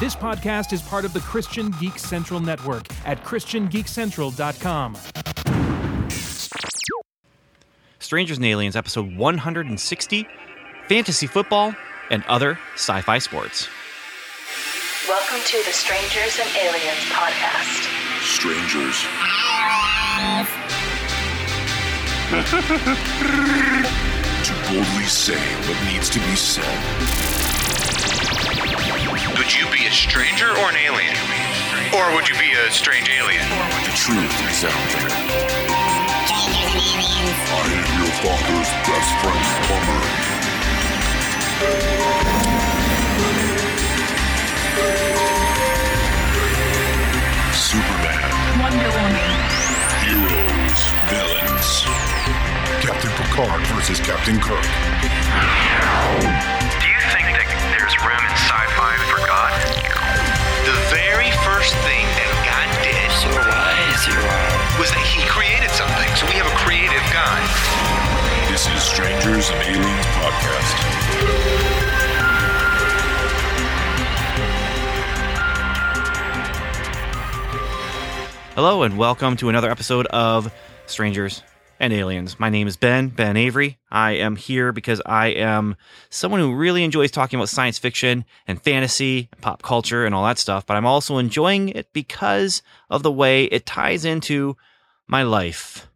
This podcast is part of the Christian Geek Central Network at ChristianGeekCentral.com. Strangers and Aliens, episode 160 Fantasy Football and Other Sci Fi Sports. Welcome to the Strangers and Aliens podcast. Strangers. to boldly say what needs to be said. Would you be a stranger or an alien? Or would you be a strange alien? The truth is out there. I am your father's best friend, plumber. Superman. Wonder Woman. Heroes. Villains. Captain Picard versus Captain Kirk. There's room in sci-fi for God? The very first thing that God did was that he created something. So we have a creative God. This is Strangers and Aliens Podcast. Hello, and welcome to another episode of Strangers and Aliens. My name is Ben, Ben Avery. I am here because I am someone who really enjoys talking about science fiction and fantasy, and pop culture, and all that stuff, but I'm also enjoying it because of the way it ties into my life,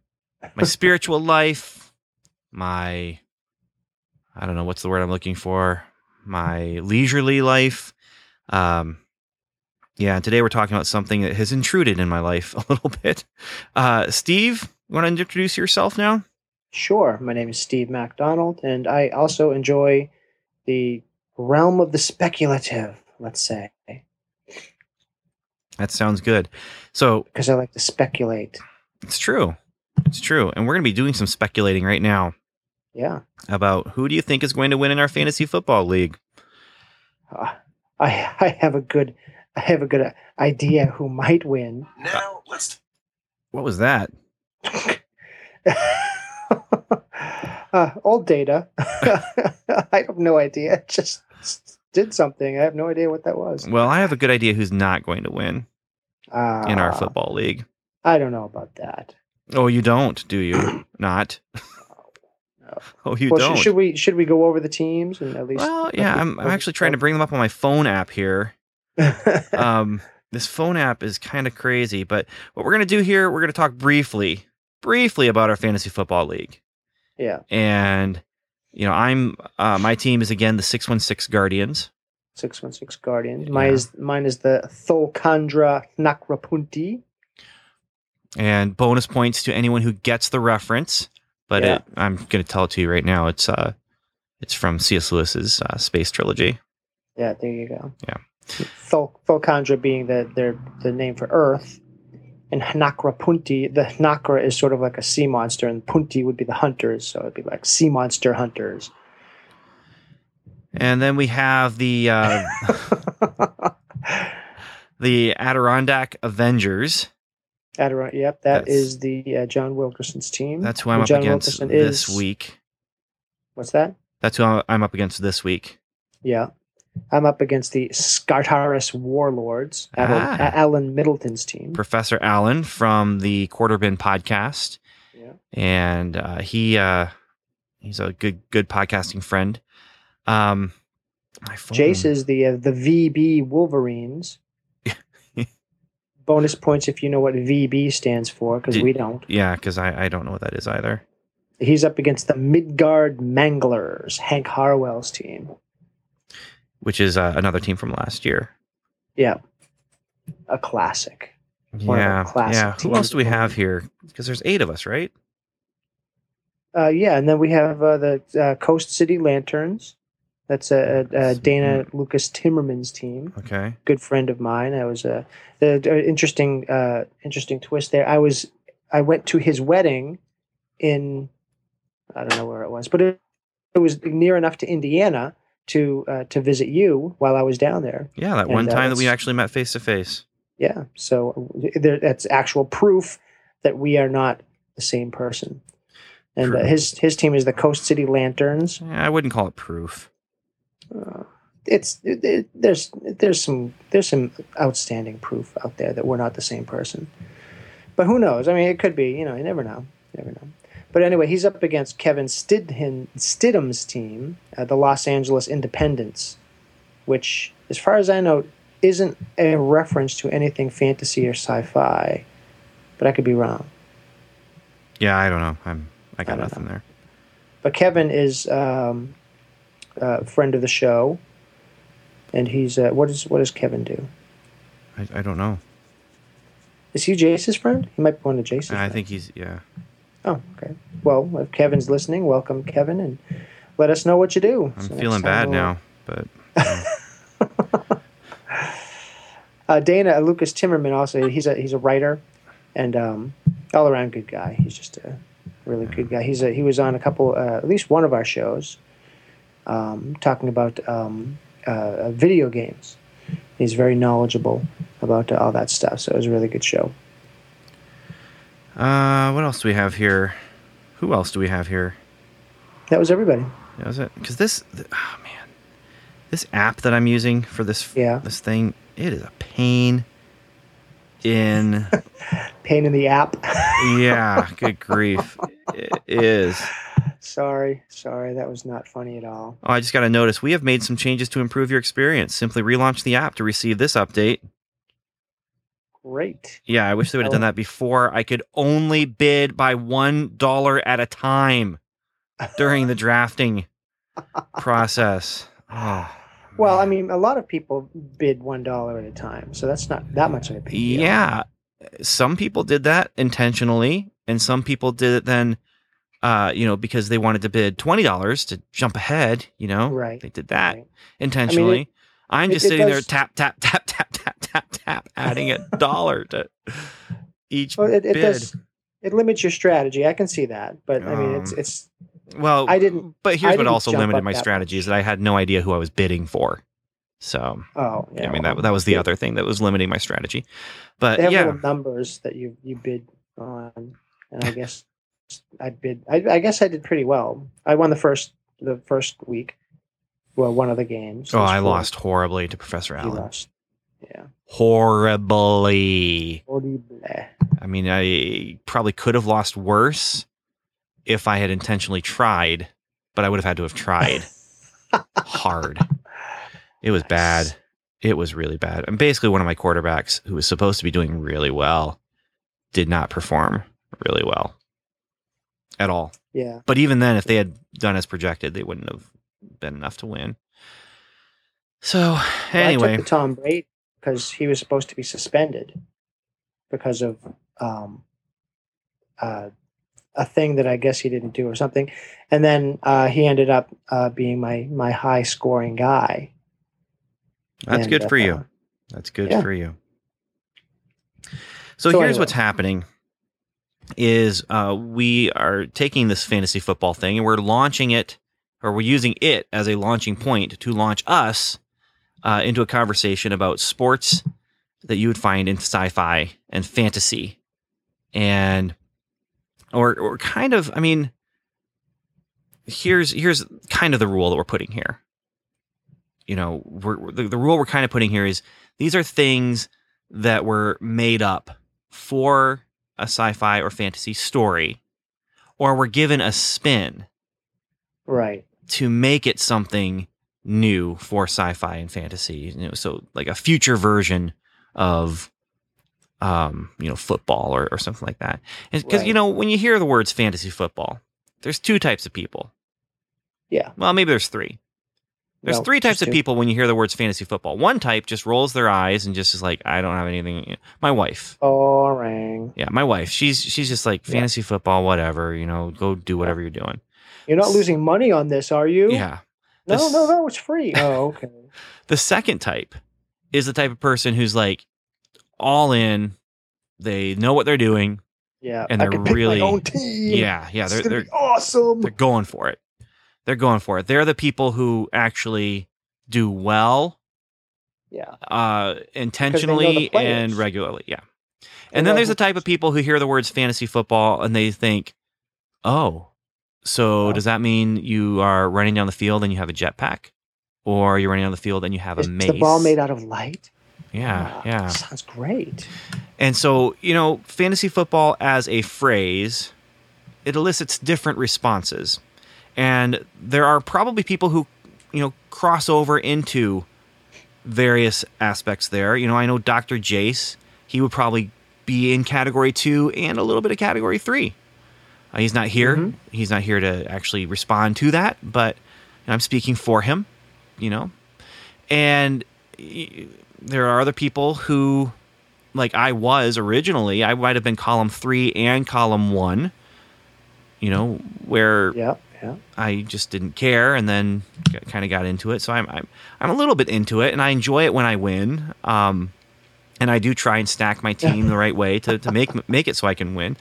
my spiritual life, my, I don't know, what's the word I'm looking for? My leisurely life. Um, yeah, and today we're talking about something that has intruded in my life a little bit. Uh, Steve, you want to introduce yourself now? Sure. My name is Steve MacDonald, and I also enjoy the realm of the speculative, let's say, That sounds good. So because I like to speculate. it's true. It's true. And we're going to be doing some speculating right now Yeah. about who do you think is going to win in our fantasy football league? Uh, I I have a good I have a good uh, idea who might win. Now, let's. What was that? uh, old data. I have no idea. It just did something. I have no idea what that was. Well, I have a good idea who's not going to win Uh, in our football league. I don't know about that. Oh, you don't, do you? not. No. Oh, you well, don't. should we should we go over the teams and at least? well, yeah, I'm, I'm actually trying to bring them up on my phone app here. um, this phone app is kind of crazy, but what we're going to do here, we're going to talk briefly, briefly about our fantasy football league. yeah, And, you know, I'm, uh, my team is again the 616 Guardians. six one six Guardians. Mine Yeah. is mine is the Thulcandra Nakrapunti. And bonus points to anyone who gets the reference. But Yeah. it, I'm going to tell it to you right now. It's, uh, it's from C.S. Lewis's uh, Space Trilogy. Yeah, there you go. Yeah. Thol- Thulcandra being the their the name for Earth, and Nakrapunti. The Nakra is sort of like a sea monster, and Punti would be the hunters. So it'd be like sea monster hunters. And then we have the, uh, the Adirondack Avengers. Adiron- yep, that That's- is the uh, John Wilkerson's team. That's who I'm And up John against Wilkerson this is- week. What's that? That's who I'm up against this week. Yeah. I'm up against the Skartaris Warlords, Alan, Ah. Alan Middleton's team. Professor Allen from the Quarter Bin podcast, Yeah. and uh, he uh, he's a good good podcasting friend. Um. Jace is the uh, the VB Wolverines. Bonus points if you know what VB stands for, because we don't. yeah, because I, I don't know what that is either. He's up against the Midgard Manglers, Hank Harwell's team. Which is uh, another team from last year. Yeah, a classic. One Yeah, classic yeah. Who else do we have here? Because there's eight of us, right? Uh, yeah, and then we have uh, the uh, Coast City Lanterns. That's uh, uh, Dana Lucas Timmerman's team. Okay. good friend of mine. I was a the, the interesting uh, interesting twist there. I was I went to his wedding in I don't know where it was, but it, it was near enough to Indiana to uh, to visit you while I was down there. Yeah, that And, one uh, time that we actually met face to face. Yeah, so there, that's actual proof that we are not the same person. And uh, his his team is the Coast City Lanterns. I wouldn't call it proof. Uh, it's it, it- there's there's some there's some outstanding proof out there that we're not the same person. But who knows? I mean, it could be. You know, you never know. You never know. But anyway, he's up against Kevin Stidham, Stidham's team, uh, the Los Angeles Independents, which, as far as I know, isn't a reference to anything fantasy or sci-fi. But I could be wrong. Yeah, I don't know. I'm I got I nothing know. there. But Kevin is um, a friend of the show, and he's uh, what is what does Kevin do? I, I don't know. Is he Jace's friend? He might be one of Jace's. I friends. think he's yeah. Oh, okay. Well, if Kevin's listening, welcome, Kevin, and let us know what you do. I'm So feeling bad we'll- now, but Uh, Dana uh, Lucas Timmerman also he's a he's a writer, and um, all around good guy. He's just a really good guy. He's a, he was on a couple uh, at least one of our shows, um, talking about um, uh, video games. He's very knowledgeable about uh, all that stuff. So it was a really good show. Uh, what else do we have here? Who else do we have here? That was everybody. That was it. Because this, th- oh man, this app that I'm using for this Yeah. this thing, it is a pain in. Pain in the app. yeah, good grief, it is. sorry, sorry, that was not funny at all. Oh, I just got to notice we have made some changes to improve your experience. Simply relaunch the app to receive this update. Great. Yeah, I wish they would have done that before. I could only bid by one dollar at a time during the drafting process. Oh, Well, I mean, a lot of people bid one dollar at a time, so that's not that much of a deal. yeah, some people did that intentionally, and some people did it then, uh, you know, because they wanted to bid twenty dollars to jump ahead. You know, Right. They did that Right. intentionally. I'm just it sitting there does- tap tap tap tap tap tap tap, adding a dollar to each Well, it, it bid. does. It limits your strategy. I can see that, but I mean, it's Um, it's Well, I didn't- But I here's what also limited my strategy much. is that I had no idea who I was bidding for. So oh yeah. I mean well, that that was the they- other thing that was limiting my strategy. They But have yeah, little numbers that you you bid on, and I guess I bid. I, I guess I did pretty well. I won the first the first week. Well, one of the games. oh, I four. lost horribly to Professor Allen. lost. Yeah. Horribly. Horrible. I mean, I probably could have lost worse if I had intentionally tried, but I would have had to have tried hard. It was bad. It was really bad. And basically, one of my quarterbacks, who was supposed to be doing really well, did not perform really well at all. Yeah. But even then, if they had done as projected, they wouldn't have been enough to win. So Well, I anyway, took Tom Brady because he was supposed to be suspended because of um, uh, a thing that I guess he didn't do or something, and then uh, he ended up uh, being my my high scoring guy. that's And, good for uh, you. That's good yeah. for you. So, So here's anyway. what's happening is uh, we are taking this fantasy football thing and we're launching it or we're using it as a launching point to launch us uh, into a conversation about sports that you would find in sci-fi and fantasy. And or or kind of i mean here's here's kind of the rule that we're putting here. You know we're, the, the rule we're kind of putting here is these are things that were made up for a sci-fi or fantasy story or were given a spin. Right. To make it something new for sci-fi and fantasy. You know, so like a future version of um, you know, football or, or something like that. Because you know, when you hear the words fantasy football, there's two types of people. Yeah. Well, maybe there's three. There's No, three types of two. people when you hear the words fantasy football. One type just rolls their eyes and just is like, I don't have anything. My wife. Boring. Yeah, my wife. She's she's just like Yeah. fantasy football, whatever. You know, go do whatever you're doing. You're not losing money on this, are you? Yeah. No, This- no, no. It's free. Oh, okay. The second type is the type of person who's like all in. They know what they're doing. Yeah. And they're really- my own team. Yeah, yeah. They're they're awesome. they're going for it. They're going for it. They're the people who actually do well, Yeah. uh, intentionally and regularly. Yeah. They And then there's the type of people who hear the words fantasy football and they think, "Oh, so Well- does that mean you are running down the field and you have a jetpack?" or you're running on the field and you have Is a mace. the ball made out of light? Yeah, Ah, yeah. Sounds great. And so, you know, fantasy football as a phrase, it elicits different responses. And there are probably people who, you know, cross over into various aspects there. You know, I know Dr. Jace, he would probably be in category two and a little bit of category three. Uh, he's not here. He's not here to actually respond to that, but I'm speaking for him, you know. And there are other people who like I was originally, I might have been column three and column one. You know, where Yeah, yeah. I just didn't care, and then kind of got into it. So I'm, I'm I'm a little bit into it, and I enjoy it when I win. Um, and I do try and stack my team the right way to, to make make it so I can win.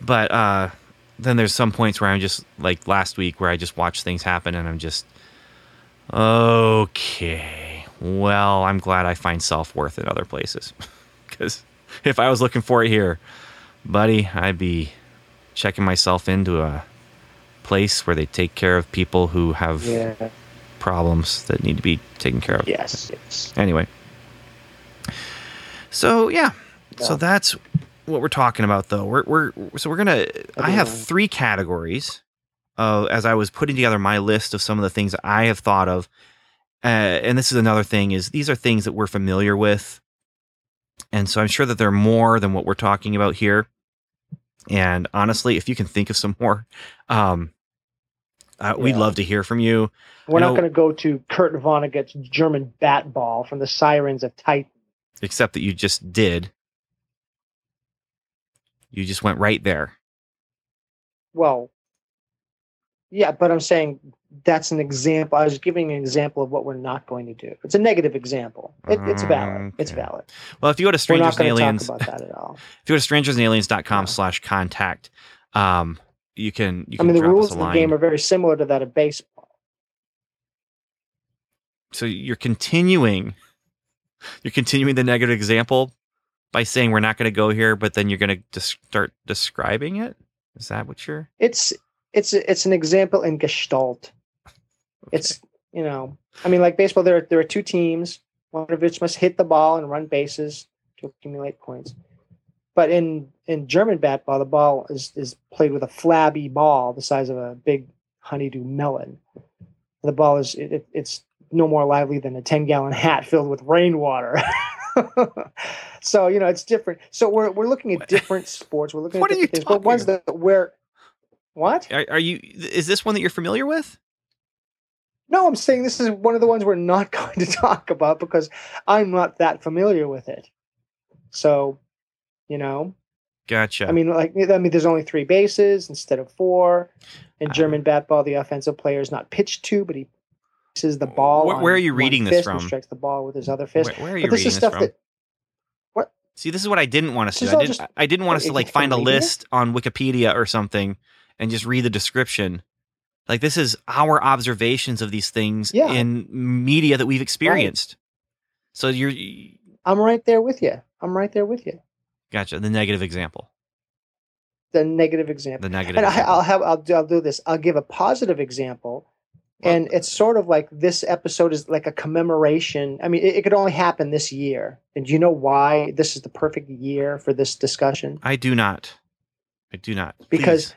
But uh, then there's some points where I'm just like last week where I just watch things happen, and I'm just okay. Well, I'm glad I find self worth in other places because if I was looking for it here, buddy, I'd be checking myself into a place where they take care of people who have Yeah. problems that need to be taken care of. Yes. Yes. Anyway. So yeah. So that's what we're talking about though. We're we're so we're gonna I have three categories uh, as I was putting together my list of some of the things I have thought of. Uh, and this is another thing is these are things that we're familiar with. And so I'm sure that there are more than what we're talking about here. And honestly, if you can think of some more, um, uh, we'd love to hear from you. We're I not going to go to Kurt Vonnegut's German bat ball from the Sirens of Titan. except that you just did. You just went right there. Well, yeah, but I'm saying that's an example. I was giving an example of what we're not going to do. It's a negative example. It, it's valid. It's valid. Well, if you go to strangers and aliens, talk about that at all. if you go to strangersandaliens.com Yeah. slash contact, um, you can you can, I mean, the rules of the game are very similar to that of baseball. so you're continuing, you're continuing the negative example by saying we're not going to go here, but then you're going to just start describing it. Is that what you're? It's it's it's an example in Gestalt. It's you know, I mean, like baseball, there are, there are two teams. One of which must hit the ball and run bases to accumulate points. But in in German bat ball, the ball is is played with a flabby ball the size of a big honeydew melon. The ball is it, it- it's no more lively than a ten gallon hat filled with rainwater. so you know it's different. So we're we're looking at different sports. We're looking What at are you things, but ones talking that where what? Are, are you? Is this one that you're familiar with? No, I'm saying this is one of the ones we're not going to talk about because I'm not that familiar with it. So, you know, Gotcha. I mean, like, I mean, there's only three bases instead of four. In Uh, German bat ball, the offensive player is not pitched to, but he places the ball. Where- where are you reading this from? Strikes the ball with his other fist. where, where are you but this reading is this stuff from? that See, this is what I didn't want us to This do. I didn't, just- I didn't want us to like find a it? list on Wikipedia or something and just read the description. Like this is our observations of these things Yeah. in media that we've experienced. So you're I'm right there with you. I'm right there with you. gotcha. The negative example. The negative example. The negative. and I, example. I'll have I'll do, I'll do this. I'll give a positive example, and it's sort of like this episode is like a commemoration. I mean, it, it could only happen this year, and do you know why this is the perfect year for this discussion? I do not. I do not. Because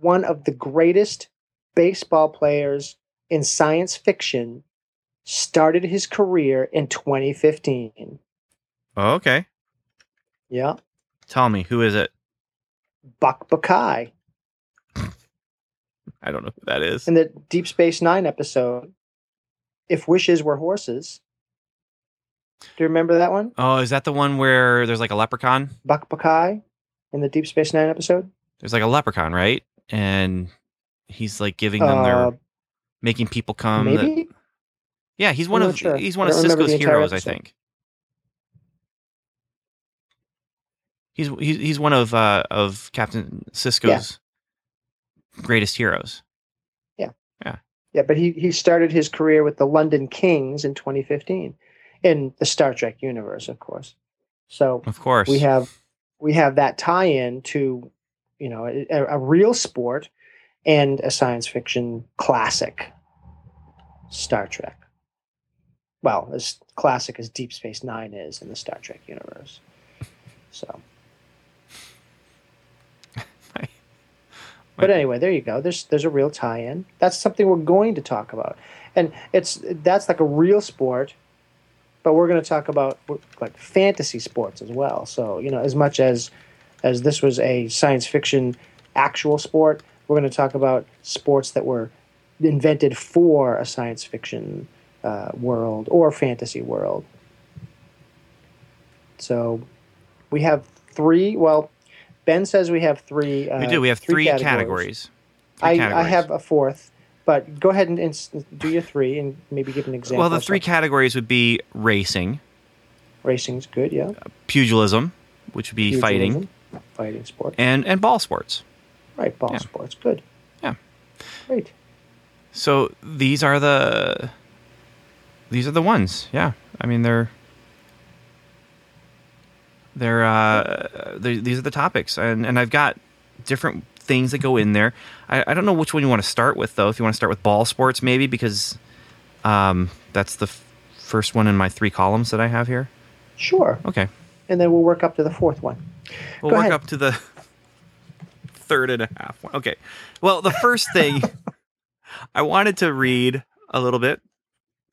one of the greatest baseball players in science fiction started his career in 2015. Oh, okay. Yeah, Tell me who is it? Buck Bokai I don't know who that is. in the Deep Space Nine episode. If wishes were horses. Do you remember that one? Oh, is that the one where there's like a leprechaun? Buck Bokai in the Deep Space Nine episode? There's like a leprechaun, right? And he's like giving them Uh, their making people come. that- maybe? yeah, he's one I'm of sure. he's one of Sisko's the entire heroes, I think. He's he's he's one of uh of Captain Sisko's greatest heroes. Yeah, Yeah. Yeah, but he, he started his career with the London Kings in 2015 in the Star Trek universe, of course. So Of course. we have we have that tie-in to you know a, a real sport and a science fiction classic, Star Trek. well, as classic as Deep Space Nine is in the Star Trek universe. So, but anyway, there you go. There's there's a real tie-in. That's something we're going to talk about, and it's that's like a real sport, but we're going to talk about like fantasy sports as well. So you know, as much as as this was a science fiction actual sport, we're going to talk about sports that were invented for a science fiction uh, world or fantasy world. So we have three. Well, Ben says we have three. Uh, we do. We have three, categories. categories. Three I, I have a fourth, but go ahead and, and do your three and maybe give an example. Well, the three something. categories would be racing, racing's good, yeah. pugilism, which would be fighting, Pugilism, fighting sport, and and ball sports. right? Ball yeah. sports, good. Yeah. great. So these are the these are the ones. Yeah, I mean they're they're, uh, they these are the topics, and and I've got different things that go in there. I, I don't know which one you want to start with though. If you want to start with ball sports, maybe because um, that's the f- first one in my three columns that I have here. Sure, Okay, and then we'll work up to the fourth one. we'll Go work ahead. up to the third and a half one. Okay, well the first thing I wanted to read a little bit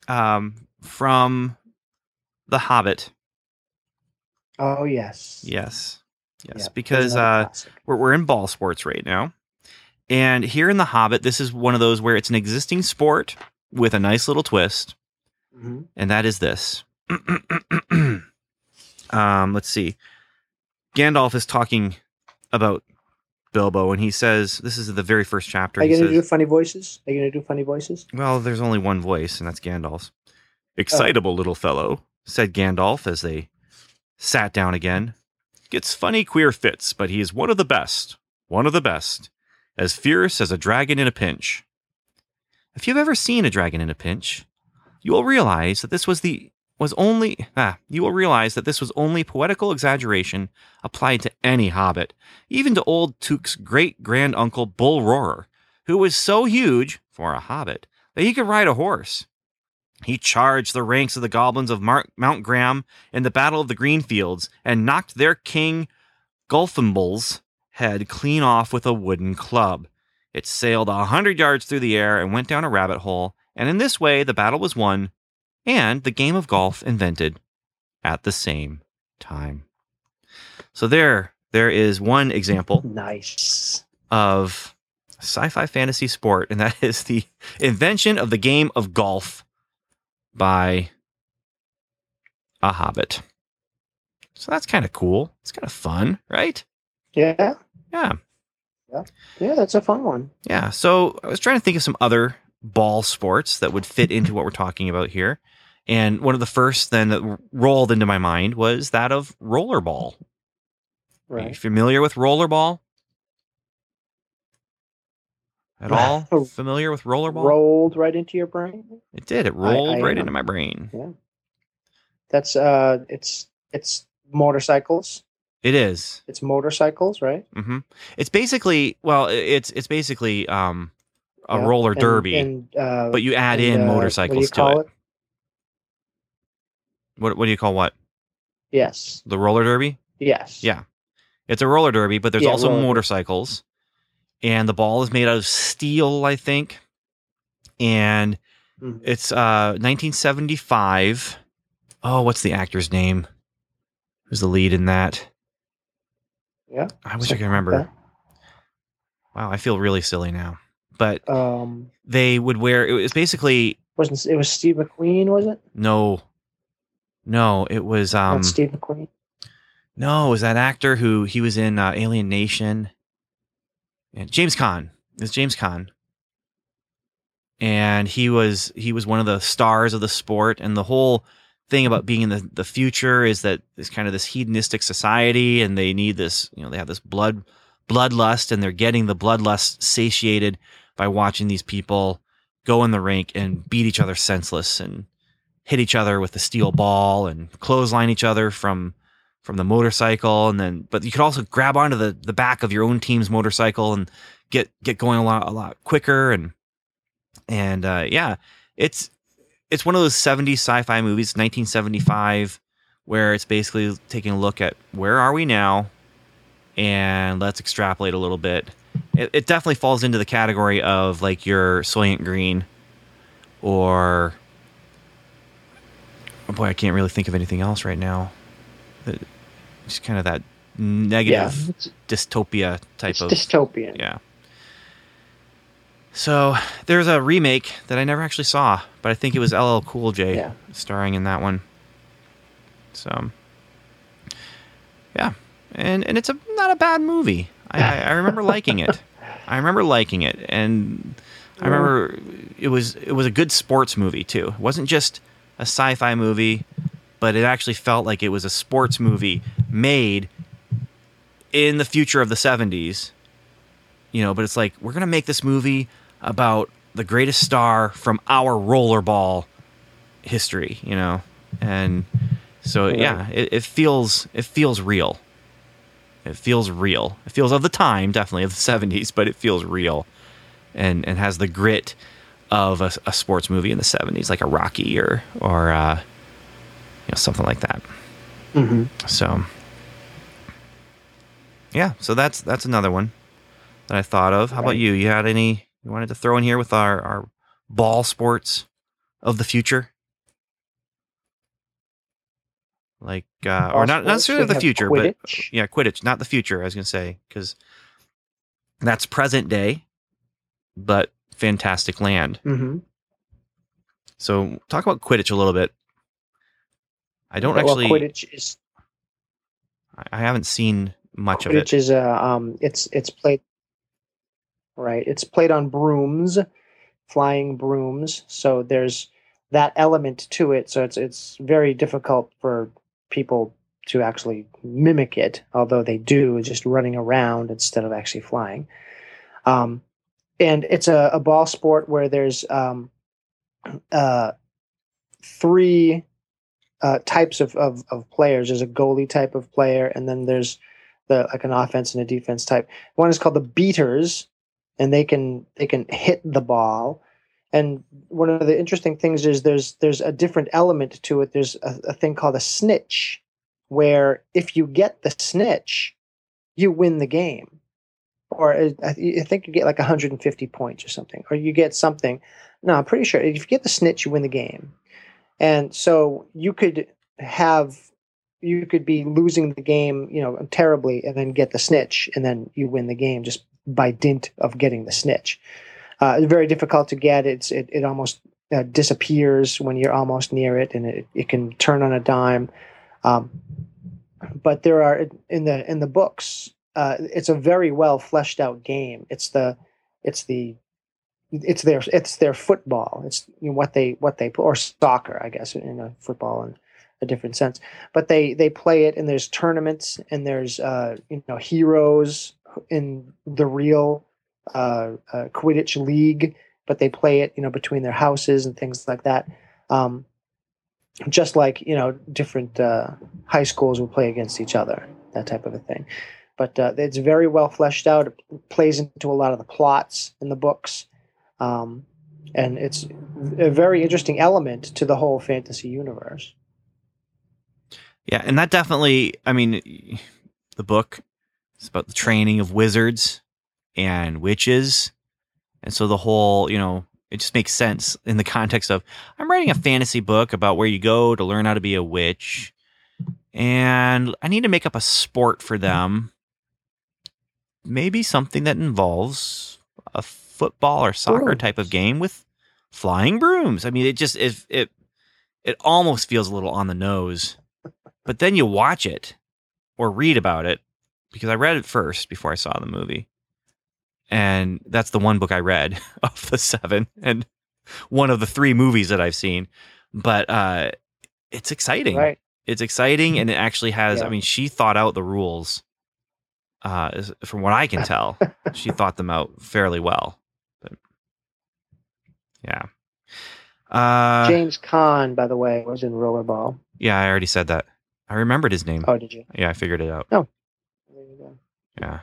um, from The Hobbit. Oh yes, Yes, yes, Yeah, because uh, we're we're in ball sports right now, and here in The Hobbit, this is one of those where it's an existing sport with a nice little twist, Mhm. and that is this. um, let's see. Gandalf is talking about Bilbo, and he says, "This is the very first chapter." Are you gonna do funny voices? Are you gonna do funny voices? Well, there's only one voice, and that's Gandalf's. Excitable little fellow, said Gandalf as they sat down again. Gets funny, queer fits, but he is one of the best. One of the best. As fierce as a dragon in a pinch. If you've ever seen a dragon in a pinch, you will realize that this was the was only ah, you will realize that this was only poetical exaggeration applied to any hobbit, even to old Took's great grand uncle Bull Roarer, who was so huge for a hobbit that he could ride a horse. He charged the ranks of the goblins of Mar- Mount Gram in the Battle of the Greenfields and knocked their king Golfimbul's head clean off with a wooden club. It sailed a hundred yards through the air and went down a rabbit hole, and in this way the battle was won and the game of golf invented at the same time. So there, there is one example Nice. of sci-fi fantasy sport, and that is the invention of the game of golf by a hobbit. So that's kind of cool. It's kind of fun, right? Yeah, Yeah. yeah, Yeah, that's a fun one. Yeah. So I was trying to think of some other ball sports that would fit into what we're talking about here. And one of the first then that rolled into my mind was that of rollerball. Are you Right. familiar with rollerball? At all? familiar with rollerball? Rolled right into your brain. It did. It rolled I right am. into my brain. Yeah. That's uh, it's it's motorcycles. It is. It's motorcycles, right? Mm-hmm. It's basically well, it's it's basically um a Yeah. roller And- derby, and, uh, but you add and, in uh, motorcycles what do you to call it. What what do you call what? Yes. The roller derby? Yes. Yeah. It's a roller derby, but there's Yeah, also roller motorcycles. And the ball is made out of steel, I think. And Mhm. it's uh 1975. Oh, what's the actor's name? Who's the lead in that? Yeah. I wish I could remember. Wow, I feel really silly now. But. Um, they would wear it was basically wasn't it was Steve McQueen? Was it? no no it was um Not Steve McQueen. no it was that actor who he was in uh, alien nation and james Caan. it's james Caan. and he was he was one of the stars of the sport and the whole thing about being in the, the future is that it's kind of this hedonistic society and they need this you know they have this blood bloodlust and they're getting the bloodlust satiated by watching these people go in the rink and beat each other senseless and hit each other with the steel ball and clothesline each other from from the motorcycle and then but you could also grab onto the the back of your own team's motorcycle and get get going a lot a lot quicker and and uh yeah it's it's one of those 70s sci-fi movies, 1975, where it's basically taking a look at where are we now, and let's extrapolate a little bit. It, it definitely falls into the category of like your Soylent Green, or oh boy, I can't really think of anything else right now. Just kind of that negative it's, dystopia type it's of dystopian. yeah. So there's a remake that I never actually saw, but I think it was LL Cool J Yeah. starring in that one. So yeah, and and it's a not a bad movie. I, I, I remember liking it. I remember liking it, and I remember it was it was a good sports movie too. It wasn't just a sci-fi movie, but it actually felt like it was a sports movie made in the future of the 70s you know but it's like we're gonna make this movie about the greatest star from our rollerball history you know? And so yeah it, it feels it feels real. It feels real. It feels of the time definitely of the 70s but it feels real and and has the grit of a, a sports movie in the 70s like a rocky or or uh know something like that hmm so yeah, so that's that's another one that I thought of. How about you? You had any you wanted to throw in here with our our ball sports of the future? Like uh or not not necessarily the future, but yeah, Quidditch, not the future, I was going to say cuz that's present day but fantastic land. hmm So talk about Quidditch a little bit. I don't well, actually Quidditch is I- haven't seen much of it. Quidditch is uh, um, it's it's played right. It's played on brooms, flying brooms. So there's that element to it. So it's it's very difficult for people to actually mimic it, although they do, just running around instead of actually flying. Um, and it's a, a ball sport where there's um, uh, three uh, types of, of, of players. There's a goalie type of player, and then there's the like an offense and a defense type. One is called the beaters, and they can they can hit the ball. And one of the interesting things is there's there's a different element to it. There's a, a thing called a snitch, where if you get the snitch, you win the game, or uh, I I think you get like 150 points or something, or you get something. No, I'm pretty sure if you get the snitch, you win the game. And so you could have you could be losing the game, you know, terribly, and then get the snitch, and then you win the game just by dint of getting the snitch. Uh, it's very difficult to get. It's it, it almost uh, disappears when you're almost near it, and it, it can turn on a dime. Um, but there are in the in the books, uh, it's a very well fleshed out game. It's the it's the it's their it's their football. It's you know, what they what they or soccer, I guess, in a football in a different sense. But they they play it, and there's tournaments, and there's uh, you know heroes in the real uh, uh, Quidditch league, but they play it you know between their houses and things like that. Um, just like you know different uh, high schools will play against each other, that type of a thing. But uh, it's very well fleshed out. It plays into a lot of the plots in the books. Um, and it's a very interesting element to the whole fantasy universe. Yeah, and that definitely, I mean, the book is about the training of wizards and witches. And so the whole, you know, it just makes sense in the context of I'm writing a fantasy book about where you go to learn how to be a witch. And I need to make up a sport for them. Maybe something that involves a football or soccer type of game with flying brooms. I mean, it just it it it almost feels a little on the nose. But then you watch it or read about it because I read it first before I saw the movie. And that's the one book I read of the seven and one of the three movies that I've seen. But uh it's exciting. Right. It's exciting and it actually has I mean she thought out the rules. Uh from what I can tell. she thought them out fairly well. But yeah. Uh James Caan, by the way, was in Rollerball. yeah, I already said that. I remembered his name. Oh, did you? Yeah, I figured it out. There you go. Yeah.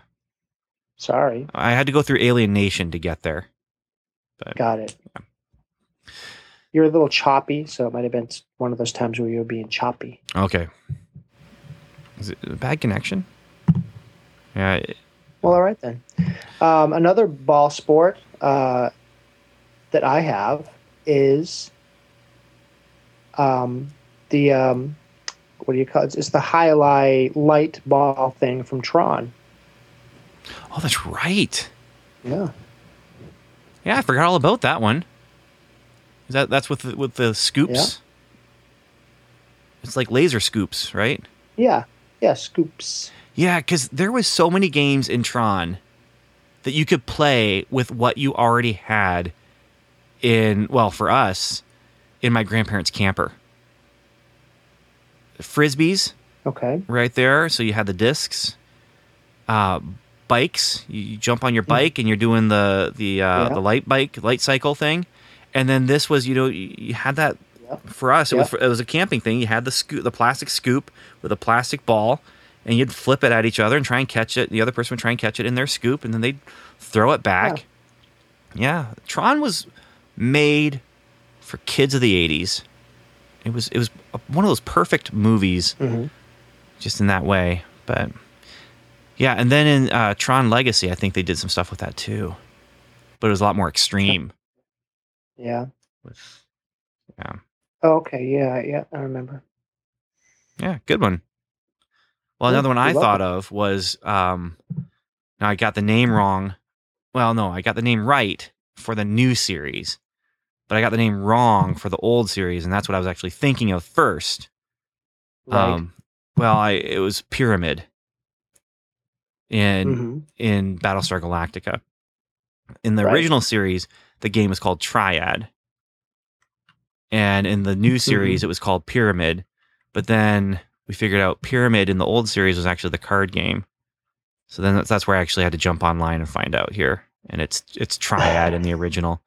Sorry. I had to go through Alien Nation to get there. Got it. You're a little choppy, so it might have been one of those times where you were being choppy. Okay. Is it a bad connection? Yeah. Well, all right then. Um, another ball sport uh, that I have is um, the um, what do you call it? It's the highlight light ball thing from Tron. Oh, that's right. Yeah, Yeah, I forgot all about that one. Is that that's with the, with the scoops? Yeah. It's like laser scoops, right? yeah, yeah. Scoops. Yeah, because there was so many games in Tron that you could play with what you already had in well for us in my grandparents' camper. Frisbees Okay. right there, so you had the discs. Uh, bikes, you, you jump on your bike and you're doing the the uh, Yeah. the light bike light cycle thing, and then this was you know you, you had that Yeah. for us it was it was a camping thing. You had the scoop, the plastic scoop with a plastic ball, and you'd flip it at each other and try and catch it. The other person would try and catch it in their scoop, and then they'd throw it back. Yeah, Tron was made for kids of the '80s. It was it was one of those perfect movies, Mhm. just in that way. But yeah, and then in uh, Tron Legacy, I think they did some stuff with that too, but it was a lot more extreme. Yeah. With yeah, Oh, okay. Yeah. Yeah. I remember. yeah, good one. Well, another one I thought of was um, now I got the name wrong. Well, no, I got the name right for the new series, but I got the name wrong for the old series, and that's what I was actually thinking of first. Right. Um, well, I it was Pyramid in Mhm. in Battlestar Galactica. In the Right. original series, the game was called Triad, and in the new series, it was called Pyramid. But then we figured out Pyramid in the old series was actually the card game. So then that's, that's where I actually had to jump online and find out here, and it's it's Triad in the original.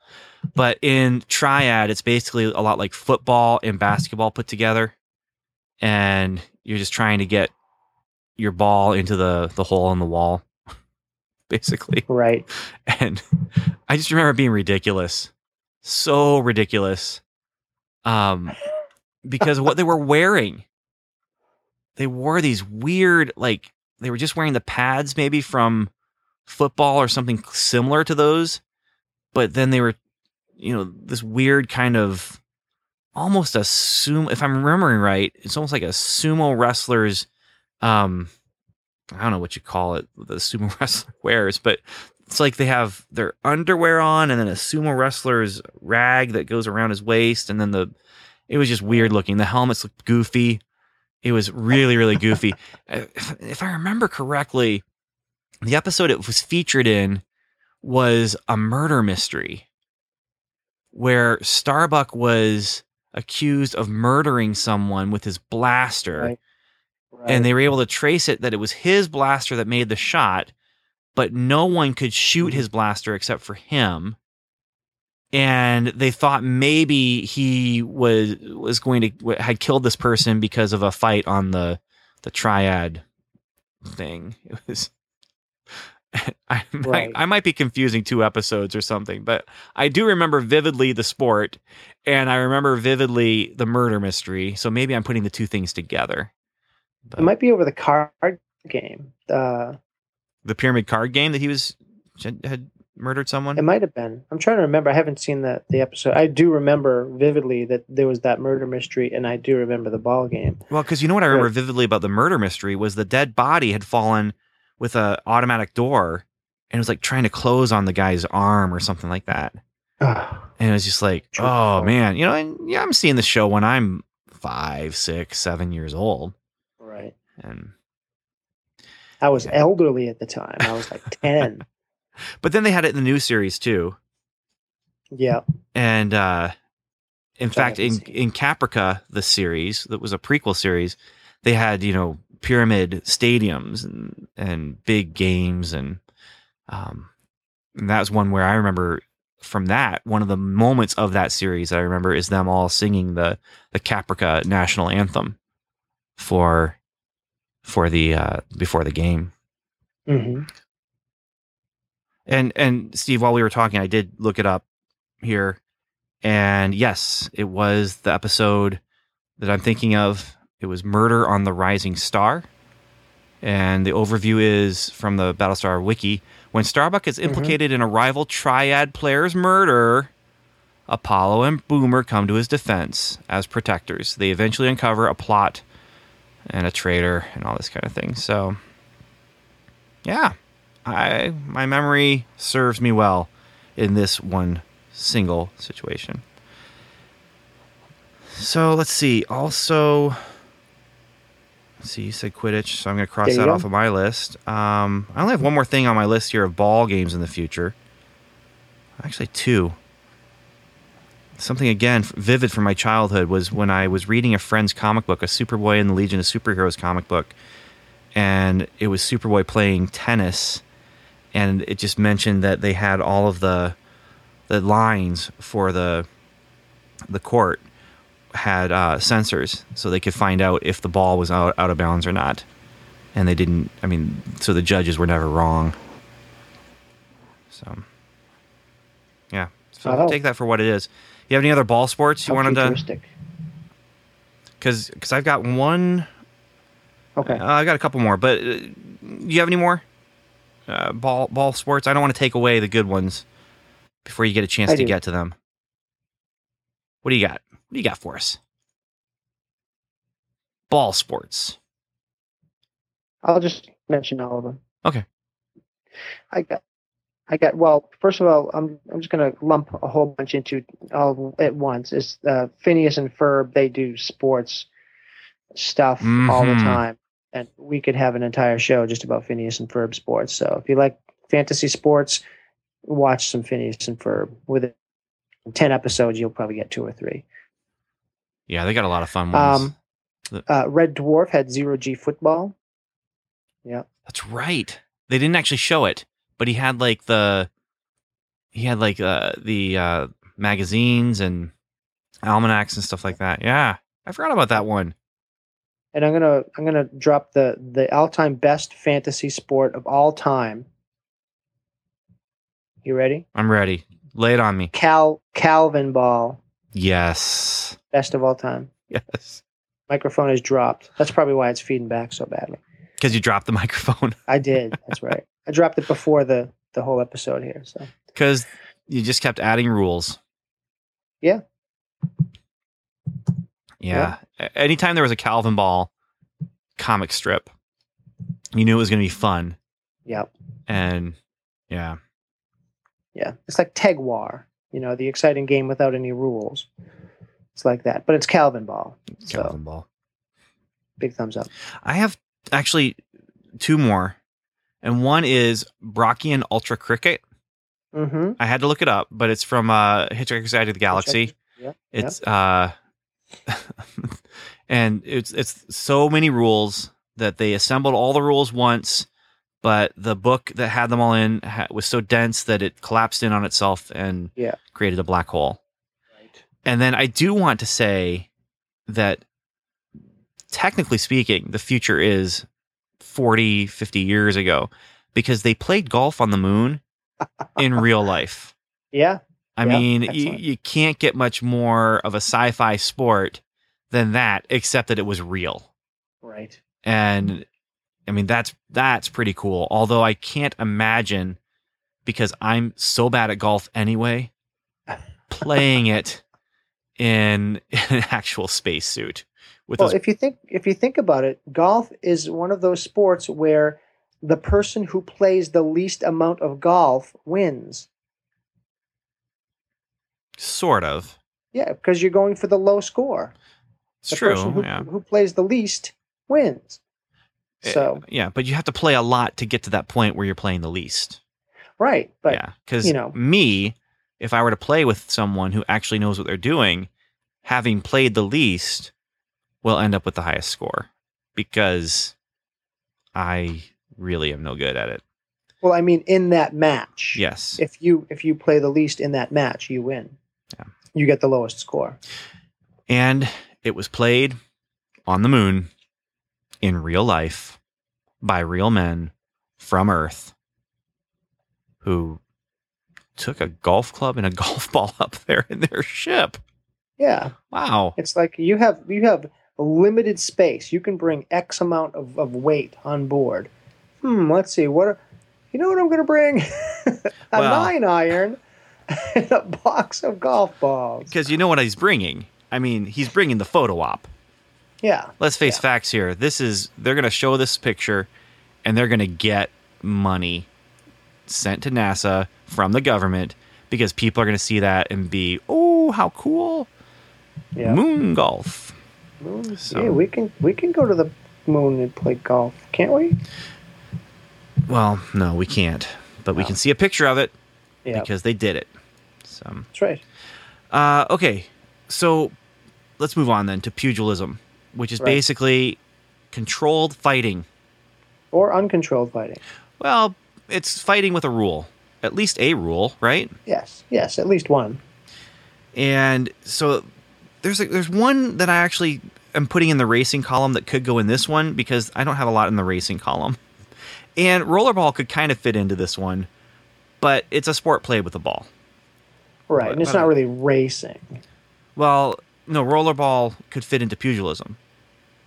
But in Triad, it's basically a lot like football and basketball put together, and you're just trying to get your ball into the the hole in the wall, basically. Right. And I just remember being ridiculous, so ridiculous, um, because what they were wearing. They wore these weird, like they were just wearing the pads, maybe from football or something similar to those, but then they were, you know, this weird kind of almost a sumo. If I'm remembering right, it's almost like a sumo wrestler's, um, I don't know what you call it, the sumo wrestler wears, but it's like they have their underwear on and then a sumo wrestler's rag that goes around his waist and then the it was just weird looking. The helmets looked goofy. It was really really goofy. Uh, if, if i remember correctly the episode it was featured in was a murder mystery where starbuck was accused of murdering someone with his blaster Right. Right. and they were able to trace it that it was his blaster that made the shot, but no one could shoot his blaster except for him. And they thought maybe he was was going to had killed this person because of a fight on the the triad thing. It was. I might, Right. I might be confusing two episodes or something, but I do remember vividly the sport, and I remember vividly the murder mystery. So maybe I'm putting the two things together. it might be over the card game. Uh, the pyramid card game that he was had- murdered someone. it might have been. I'm trying to remember. I haven't seen the the episode. I do remember vividly that there was that murder mystery, and I do remember the ball game. Well, because you know what I remember vividly about the murder mystery was the dead body had fallen with a automatic door and it was like trying to close on the guy's arm or something like that. And it was just like, oh man, you know, and yeah, I'm seeing the show when I'm five, six, seven years old, right. and I was Yeah. elderly at the time. I was like ten. but then they had it in the new series too. yeah. And uh, in fact, in in Caprica, the series that was a prequel series, they had you know pyramid stadiums and and big games and um, and that was one where I remember from that one of the moments of that series that I remember is them all singing the the Caprica national anthem for for the uh, before the game. hmm And and Steve, while we were talking, I did look it up here. And yes, it was the episode that I'm thinking of. It was Murder on the Rising Star. And the overview is from the Battlestar Wiki. When Starbuck is mm-hmm. implicated in a rival triad player's murder, Apollo and Boomer come to his defense as protectors. They eventually uncover a plot and a traitor and all this kind of thing. So, yeah, I my memory serves me well in this one single situation. So let's see. Also, see. You said Quidditch, so I'm going to cross that go. off of my list. Um, I only have one more thing on my list here of ball games in the future. Actually, two. Something again vivid from my childhood was when I was reading a friend's comic book, a Superboy and the Legion of Superheroes comic book, and it was Superboy playing tennis, and it just mentioned that they had all of the the lines for the the court had uh, sensors, so they could find out if the ball was out, out of bounds or not, and they didn't. I mean, so the judges were never wrong. So, yeah. So Wow. take that for what it is. You have any other ball sports you How wanted to? Because because I've got one. Okay. Uh, I got a couple more, but uh, you have any more uh, ball ball sports? I don't want to take away the good ones before you get a chance I to do. get to them. What do you got? What do you got for us? Ball sports. I'll just mention all of them. Okay. I got, I got. Well, first of all, I'm I'm just gonna lump a whole bunch into all at once. Is uh, Phineas and Ferb? They do sports stuff all the Mhm. time, and we could have an entire show just about Phineas and Ferb sports. So if you like fantasy sports, watch some Phineas and Ferb. With ten episodes, you'll probably get two or three. Yeah, they got a lot of fun ones. Um, uh, Red Dwarf had zero G football. Yeah. That's right. They didn't actually show it, but he had like the he had like uh, the uh, magazines and almanacs and stuff like that. Yeah, I forgot about that one. and I'm gonna I'm gonna drop the the all time best fantasy sport of all time. You ready? I'm ready. Lay it on me. Cal Calvin Ball, Yes. Best of all time. Yes. Microphone is dropped. That's probably why it's feeding back so badly. Because you dropped the microphone. I did. That's right. I dropped it before the the whole episode here. So Because you just kept adding rules. Yeah. Yeah. A- Anytime there was a Calvin Ball comic strip, you knew it was going to be fun. Yep. And yeah. yeah. It's like Tegwar. You know, the exciting game without any rules. It's like that, but it's Calvin Ball. So Calvin Ball. big thumbs up. I have actually two more. And one is Brockian Ultra Cricket. Mm-hmm. I had to look it up, but it's from uh, Hitchhiker's Guide to the Galaxy. Yeah. It's uh and it's it's so many rules that they assembled all the rules once, but the book that had them all in ha- was so dense that it collapsed in on itself and Yeah. created a black hole. And then I do want to say that technically speaking, the future is 40, 50 years ago because they played golf on the moon in real life. Yeah. I Yeah, mean, you, you can't get much more of a sci fi sport than that, except that it was real. Right. And I mean, that's that's pretty cool. Although I can't imagine because I'm so bad at golf anyway, playing it in, in an actual spacesuit with Well, those. if you think if you think about it, golf is one of those sports where the person who plays the least amount of golf wins. sort of. Yeah, because you're going for the low score. It's The true. person who, yeah. who plays the least wins. Uh, So yeah, but you have to play a lot to get to that point where you're playing the least. right, but yeah, because you know. me, if I were to play with someone who actually knows what they're doing, having played the least, will end up with the highest score because I really am no good at it. well, I mean, in that match, Yes, If you if you play the least in that match, you win. Yeah. You get the lowest score. and it was played on the moon in real life by real men from Earth who took a golf club and a golf ball up there in their ship. Yeah, Wow. it's like you have you have limited space. You can bring X amount of, of weight on board. Hmm. Let's see. What? You know what I'm going to bring? a Well- nine iron and a box of golf balls. Because you know what he's bringing. I mean, he's bringing the photo op. Yeah. Let's face Yeah. facts here. This is they're going to show this picture, and they're going to get money sent to NASA from the government because people are going to see that and be, oh, how cool! Yeah. Moon golf. Moon- So- yeah, we can we can go to the moon and play golf, can't we? Well, no, we can't, but we can see a picture of it Yeah, because they did it. So, that's right. uh, okay, so let's move on then to pugilism, which is Right. basically controlled fighting. Or uncontrolled fighting. Well, it's fighting with a rule, at least a rule, right? Yes, yes, at least one. And so there's a, there's one that I actually am putting in the racing column that could go in this one because I don't have a lot in the racing column. And rollerball could kind of fit into this one, but it's a sport played with a ball. Right, But and it's not really racing. Well, no, rollerball could fit into pugilism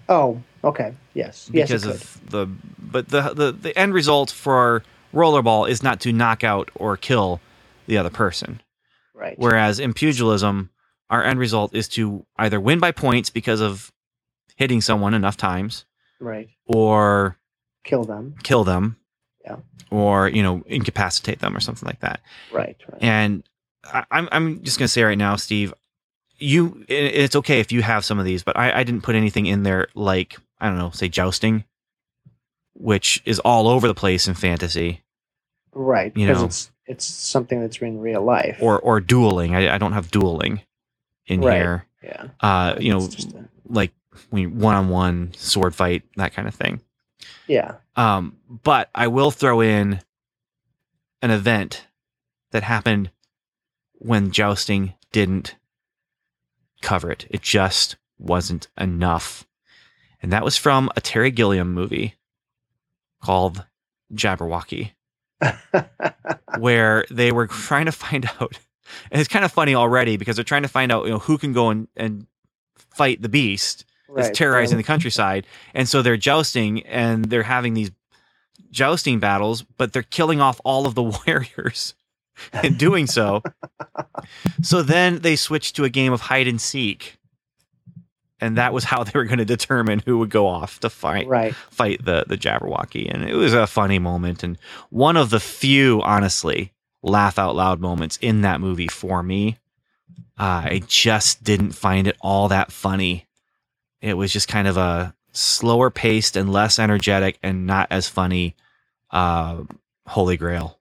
Oh, okay. Yes, yes, it because could. of the but the, the the end result for rollerball is not to knock out or kill the other person. Right. Whereas in pugilism, our end result is to either win by points because of hitting someone enough times, right. or Kill them. kill them, Yeah. or you know incapacitate them or something like that. Right. Right. And I, I'm I'm just gonna say right now, Steve, you it's okay if you have some of these, but I, I didn't put anything in there like I don't know, say jousting, which is all over the place in fantasy, right. you know. it's it's something that's in real life. or or dueling. I, I don't have dueling in Right. here. yeah. Uh, you know, a- like one on one sword fight, that kind of thing. yeah. Um, but I will throw in an event that happened when jousting didn't cover it. It just wasn't enough. And that was from a Terry Gilliam movie called Jabberwocky, where they were trying to find out. And it's kind of funny already because they're trying to find out, you know, who can go and, and fight the beast right. that's terrorizing the countryside. And so they're jousting and they're having these jousting battles, but they're killing off all of the warriors in doing so. so then they switch to a game of hide and seek. And that was how they were going to determine who would go off to fight Right. fight the the Jabberwocky. And it was a funny moment and one of the few, honestly, laugh out loud moments in that movie for me. Uh, I just didn't find it all that funny. It was just kind of a slower paced and less energetic and not as funny uh, Holy Grail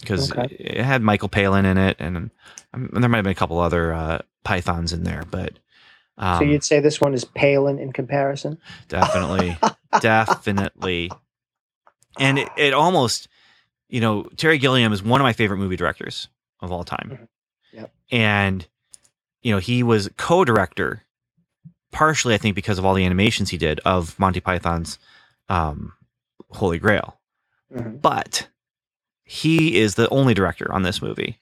because Okay. it had Michael Palin in it and, um, there might have been a couple other uh, pythons in there, but um, so you'd say this one is Palin in comparison? definitely definitely and it, it almost you know terry gilliam is one of my favorite movie directors of all time Mhm. Yep. and you know he was co-director partially i think because of all the animations he did of monty python's um, holy grail Mhm. but he is the only director on this movie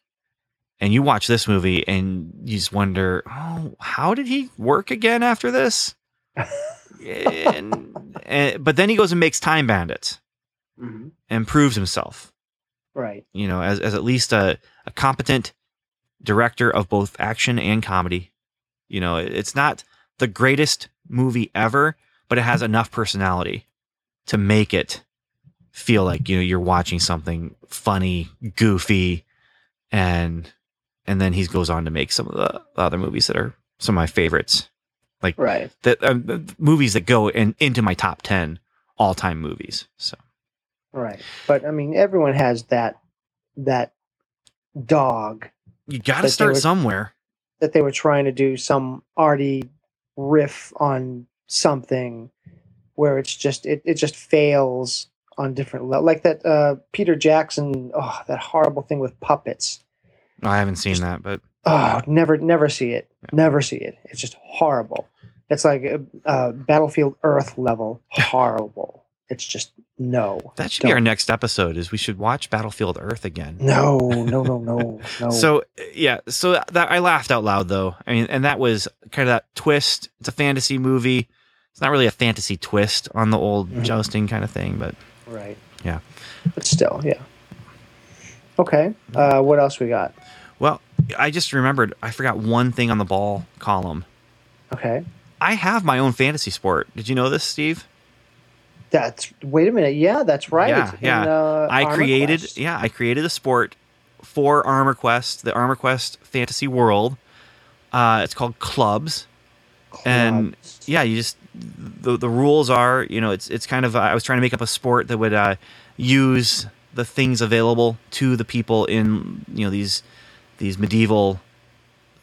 and you watch this movie and you just wonder oh how did he work again after this and, and but then he goes and makes time bandits Mhm. and proves himself Right. you know as, as at least a, a competent director of both action and comedy you know it- it's not the greatest movie ever but it has enough personality to make it feel like you know you're watching something funny goofy and and then he goes on to make some of the other movies that are some of my favorites like Right. that um, the movies that go in, into my top 10 all-time movies so Right. But I mean, everyone has that that dog you got to start were- somewhere that they were trying to do some arty riff on something where it's just it, it just fails on different levels like that uh peter jackson oh that horrible thing with puppets i haven't seen that but oh never never see it never see it it's just horrible it's like uh, uh, battlefield earth level horrible it's just No. That should be our next episode. Is we should watch Battlefield Earth again. No, no, no, no, no. So yeah, so that I laughed out loud though. I mean, and that was kind of that twist. It's a fantasy movie. It's not really a fantasy twist on the old Mhm. jousting kind of thing, but right. Yeah. But still, yeah. Okay. Uh, what else we got? I just remembered I forgot one thing on the ball column. Okay. I have my own fantasy sport. Did you know this, Steve? That's wait a minute. Yeah, that's right. Yeah, yeah. In, uh, I Armor created Quest. yeah, I created a sport for Armor Quest, the Armor Quest Fantasy World. Uh, it's called Clubs. and yeah you just the the rules are you know it's it's kind of uh, i was trying to make up a sport that would uh, use the things available to the people in you know these these medieval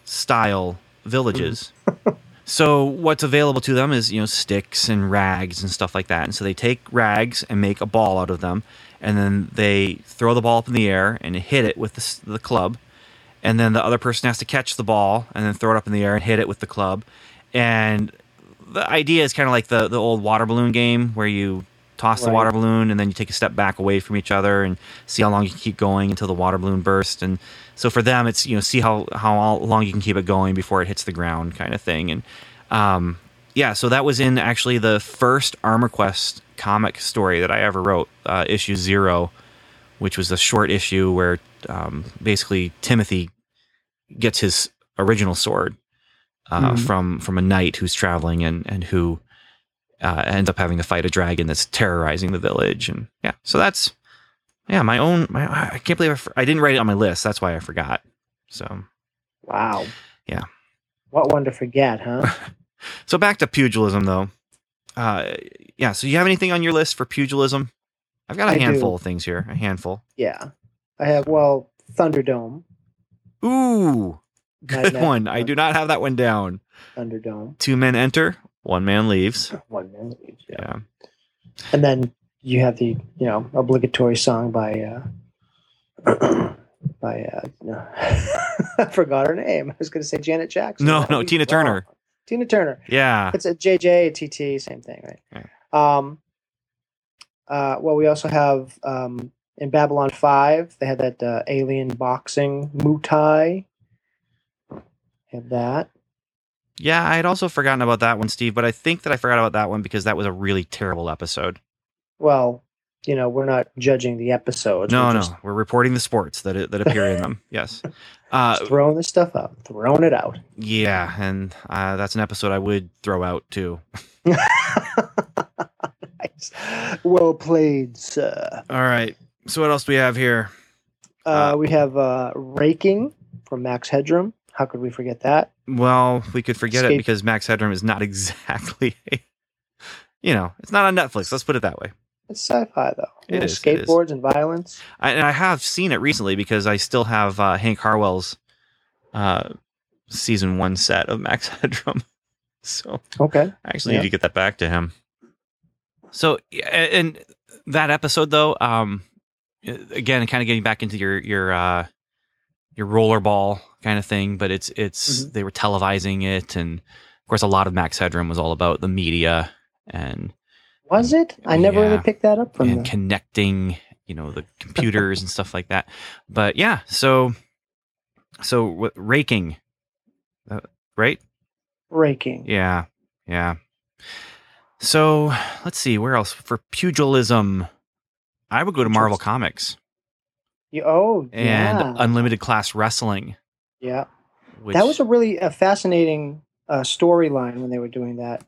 style villages. So what's available to them is you know sticks and rags and stuff like that. And so they take rags and make a ball out of them and then they throw the ball up in the air and hit it with the, the club. And then the other person has to catch the ball and then throw it up in the air and hit it with the club. And the idea is kind of like the the old water balloon game where you toss the water balloon and then you take a step back away from each other and see how long you can keep going until the water balloon bursts. And so for them it's you know see how how long you can keep it going before it hits the ground kind of thing and um yeah so that was in actually the first armor quest comic story that i ever wrote uh, issue zero which was a short issue where um, basically timothy gets his original sword uh, Mhm. from from a knight who's traveling and and who uh, ends up having to fight a dragon that's terrorizing the village and yeah so that's yeah my own my I can't believe I, for- I didn't write it on my list that's why I forgot so Wow. Yeah. What one to forget, huh? so back to pugilism though uh yeah so you have anything on your list for pugilism I've got a I do. handful of things here a handful yeah. I have well Thunderdome. ooh good one I do not have that one down Thunderdome. two men enter one man leaves One minute. each, Yeah. yeah And then you have the you know obligatory song by uh by uh no. I forgot her name. I was going to say Janet Jackson. No, no, Tina Turner. Tina Turner. yeah It's a JJ TT, same thing, right? Um. Uh. Well, we also have um in Babylon Five. They had that uh, alien boxing Mutai. Have that. Yeah, I had also forgotten about that one, Steve, but I think that I forgot about that one because that was a really terrible episode. Well, you know, we're not judging the episodes. No, we're no, just we're reporting the sports that that appear in them. Yes. Uh, throwing this stuff out, throwing it out. yeah, and uh, that's an episode I would throw out too. nice. Well played, sir. All right. So what else do we have here? Uh, Uh, we have uh, Raking from Max Headroom. How could we forget that? Well, we could forget it because Max Headroom is not exactly, a, you know, it's not on Netflix. Let's put it that way. It's sci-fi though. It is. skateboards and violence. I, and I have seen it recently because I still have uh, Hank Harwell's uh, season one set of Max Headroom. So Okay. I actually Yeah. need to get that back to him. So, and that episode though, um, again, kind of getting back into your your uh, your rollerball kind of thing, but it's it's Mhm. they were televising it, and of course, a lot of Max Headroom was all about the media and Was it? I never really picked that up from and connecting, you know, the computers and stuff like that. But yeah, so so what, raking, uh, right? Raking. Yeah, yeah. So let's see where else for pugilism. I would go to Marvel Comics You- oh, and yeah. Unlimited Class Wrestling. yeah. Which, that was a really a fascinating uh, storyline when they were doing that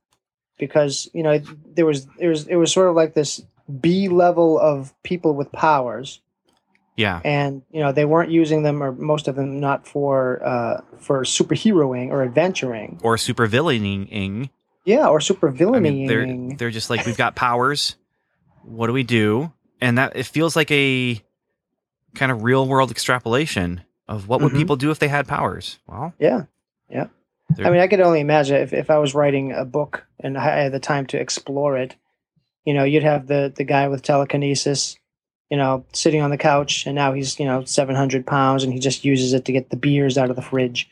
because you know there was there was it was sort of like this B level of people with powers yeah, and you know they weren't using them or most of them not for uh, for superheroing or adventuring or super villaining. yeah or super I mean, they're they're just like we've got powers. What do we do? And that it feels like a kind of real world extrapolation of what would Mhm. people do if they had powers. Well, yeah yeah They're- I mean I could only imagine if, if I was writing a book and I had the time to explore it you know you'd have the the guy with telekinesis you know sitting on the couch and now he's you know 700 pounds and he just uses it to get the beers out of the fridge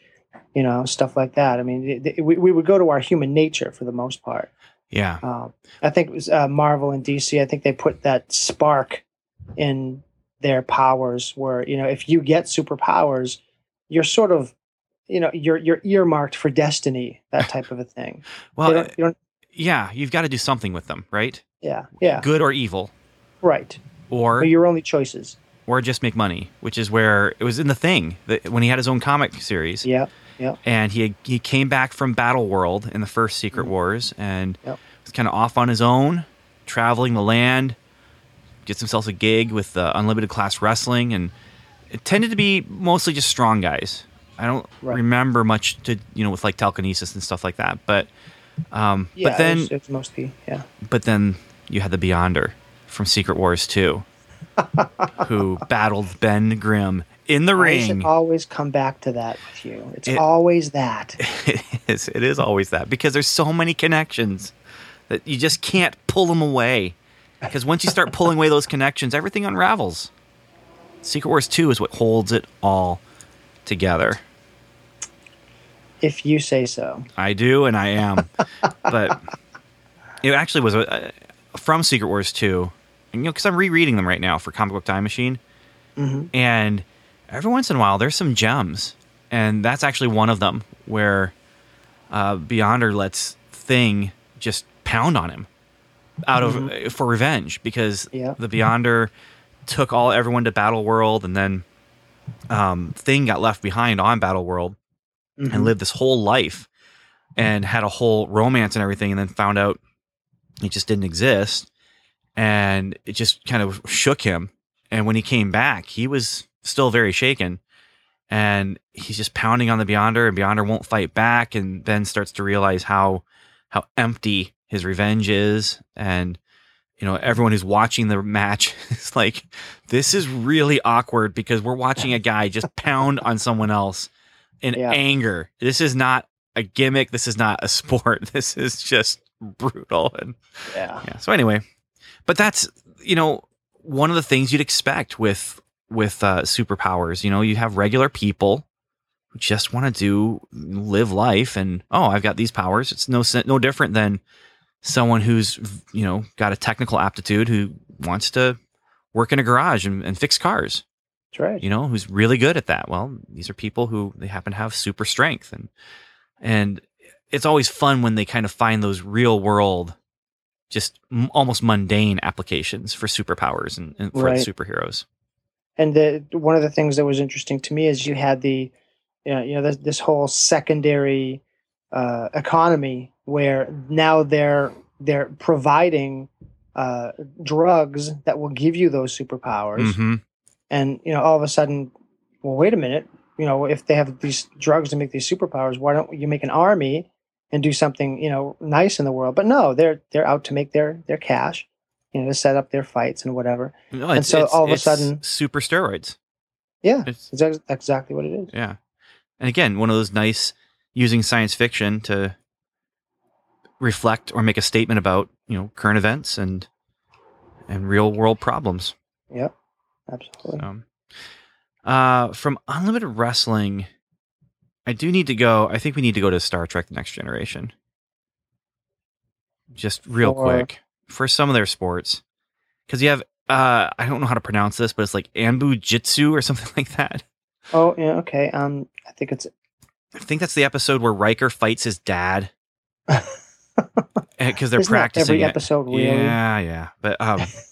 you know stuff like that i mean it, it- we, we would go to our human nature for the most part Yeah. Um, I think it was uh, Marvel and DC. I think they put that spark in their powers, where you know if you get superpowers, you're sort of, you know, you're you're earmarked for destiny, that type of a thing. Well, don't- you don't, yeah, you've got to do something with them, right? yeah, yeah, Good or evil, right. or your only choices. or just make money, which is where it was in the thing that when he had his own comic series. Yeah, yeah, and he he came back from Battle World in the first Secret Wars and Mm-hmm. Yep. was kind of off on his own, traveling the land. Gets himself a gig with uh, Unlimited Class Wrestling, and it tended to be mostly just strong guys. I don't Right. remember much to you know with like telekinesis and stuff like that, but um, yeah. but then it was, it was mostly yeah. but then you had the Beyonder from Secret Wars 2, who battled Ben Grimm in the does ring. it always come back to that with you? It's It- always that. it is. It is always that because there's so many connections that you just can't pull them away. Because once you start pulling away those connections, everything unravels. Secret Wars 2 is what holds it all together. If you say so. I do, and I am. but it actually was a, from Secret Wars 2. And, you know, because I'm rereading them right now for Comic Book Time Machine. hmm And every once in a while, there's some gems. And that's actually one of them where uh, Beyonder lets Thing just pound on him out of for revenge because Yeah. the Beyonder took all everyone to Battle World and then um, Thing got left behind on Battle World Mhm. and lived this whole life and had a whole romance and everything and then found out it just didn't exist and it just kind of shook him. And when he came back he was still very shaken and he's just pounding on the beyonder and beyonder won't fight back and then starts to realize how how empty his revenge is. And you know everyone who's watching the match is like this is really awkward because we're watching a guy just pound on someone else in Yeah. anger. This is not a gimmick. This is not a sport. This is just brutal and Yeah. yeah. So anyway but that's you know one of the things you'd expect with with uh superpowers. You know you have regular people who just want to do live life and oh i've got these powers. It's no no different than someone who's you know got a technical aptitude who wants to work in a garage and, and fix cars That's right. you know who's really good at that well these are people who they happen to have super strength and and it's always fun when they kind of find those real world just m- almost mundane applications for superpowers and, and for Right. superheroes and the one of the things that was interesting to me is you had the you know, you know this, this whole secondary uh, economy where now they're they're providing uh, drugs that will give you those superpowers hmm and you know all of a sudden well wait a minute. You know if they have these drugs to make these superpowers why don't you make an army and do something you know nice in the world? But no they're they're out to make their their cash you know to set up their fights and whatever. No, And so all of a sudden- super steroids. Yeah It's- it's ex- exactly what it is. Yeah. And again one of those nice using science fiction to reflect or make a statement about you know current events and and real world problems. Yep, absolutely. So, uh, from Unlimited Wrestling, I do need to go. I think we need to go to Star Trek: The Next Generation. Just real For- quick for some of their sports, because you have. Uh, I don't know how to pronounce this, but it's like Anbo-jytsu or something like that. Oh, yeah, okay. Um, I think it's I think that's the episode where Riker fights his dad because they're Isn't practicing every it. episode. Really, Yeah, yeah, but um,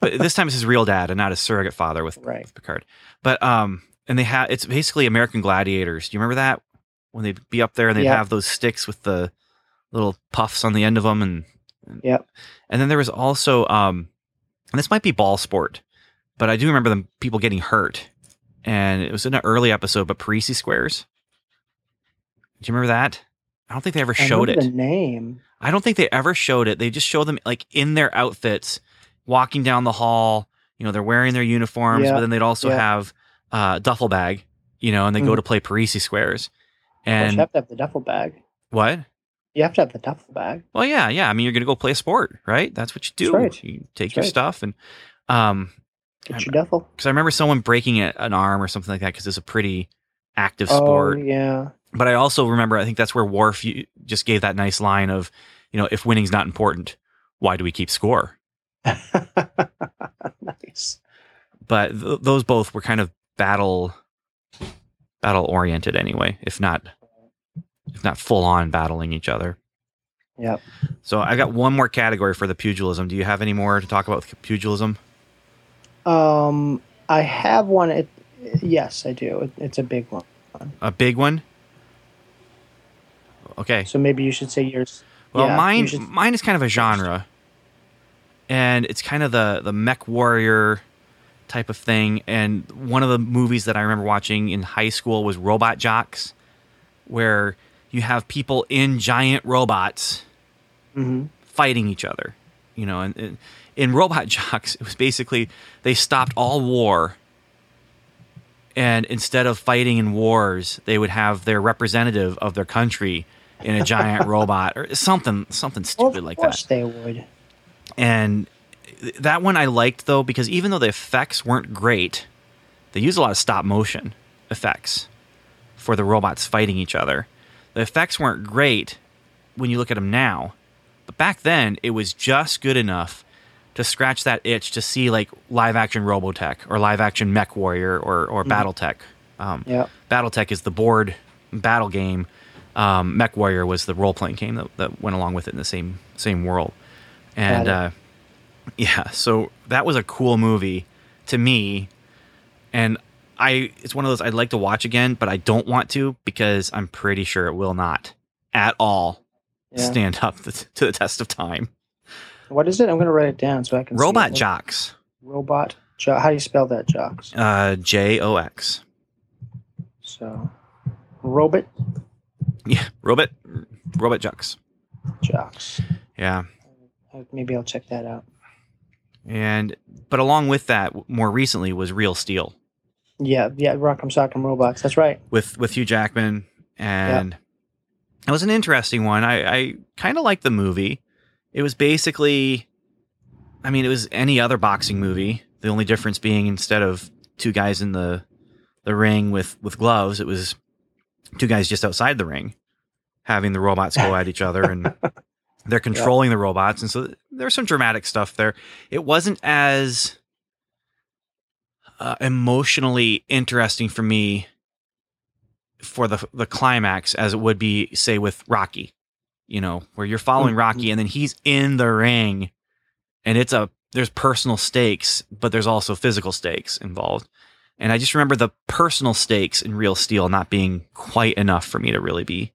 but this time it's his real dad and not his surrogate father with right. with Picard. But um, and they have it's basically American Gladiators. Do you remember that when they'd be up there and they'd Yeah. have those sticks with the little puffs on the end of them and, and Yep. And then there was also um, and this might be ball sport, but I do remember them people getting hurt, and it was in an early episode. But Parrises squares. Do you remember that? I don't think they ever showed it. The name. I don't think they ever showed it. They just show them like in their outfits, walking down the hall. You know, they're wearing their uniforms, Yeah, but then they'd also yeah. have uh, duffel bag. You know, and they go Mhm. to play Parrises squares. And you have to have the duffel bag. what? You have to have the duffel bag. Well, yeah, yeah. I mean, you're going to go play a sport, right? That's what you do. That's right. You take That's your right. stuff, and um, Get your duffel. because I remember someone breaking a- an arm or something like that because it's a pretty active Oh sport. yeah. But I also remember, I think that's where Worf just gave that nice line of, you know, if winning's not important, why do we keep score? Nice. But th- those both were kind of battle battle oriented anyway, if not if not full on battling each other. Yep. So I got one more category for the pugilism. Do you have any more to talk about with pugilism? Um, I have one. It, yes, I do. It, it's a big one. A big one? Okay. So maybe you should say yours. Well, Yeah, mine should- mine is kind of a genre, and it's kind of the the mech warrior type of thing. And one of the movies that I remember watching in high school was Robot Jox, where you have people in giant robots Mhm. fighting each other. You know, and, and in Robot Jox, it was basically they stopped all war. And instead of fighting in wars, they would have their representative of their country in a giant robot or something, something stupid Well, stupid of like course that. they would. And that one I liked though because even though the effects weren't great, they used a lot of stop motion effects for the robots fighting each other. The effects weren't great when you look at them now, but back then it was just good enough to scratch that itch to see like live action Robotech or live action Mech Warrior or or BattleTech. Um, Yeah. BattleTech is the board battle game. Um, Mech Warrior was the role playing game that, that went along with it in the same same world. And uh, yeah, so that was a cool movie to me. And I it's one of those I'd like to watch again, but I don't want to because I'm pretty sure it will not at all Yeah. stand up to, to the test of time. What is it? I'm going to write it down so I can. see Robot. Jox. Robot. Jo- How do you spell that, Jox? Uh, J O X. So, robot Yeah, Robot Robot Jox. Jox. Yeah. Uh, Maybe I'll check that out. And but along with that, more recently was Real Steel Yeah, yeah. Rock'em Sock'em Robots. That's right. with with Hugh Jackman, and it was an interesting one. I, I kind of liked the movie. It was basically, I mean, it was any other boxing movie. The only difference being instead of two guys in the the ring with with gloves, it was two guys just outside the ring, having the robots go at each other and. They're controlling the robots, and so there's some dramatic stuff there. It wasn't as uh, emotionally interesting for me for the the climax as it would be say with Rocky you know where you're following Rocky and then he's in the ring and it's a there's personal stakes but there's also physical stakes involved. And I just remember the personal stakes in Real Steel not being quite enough for me to really be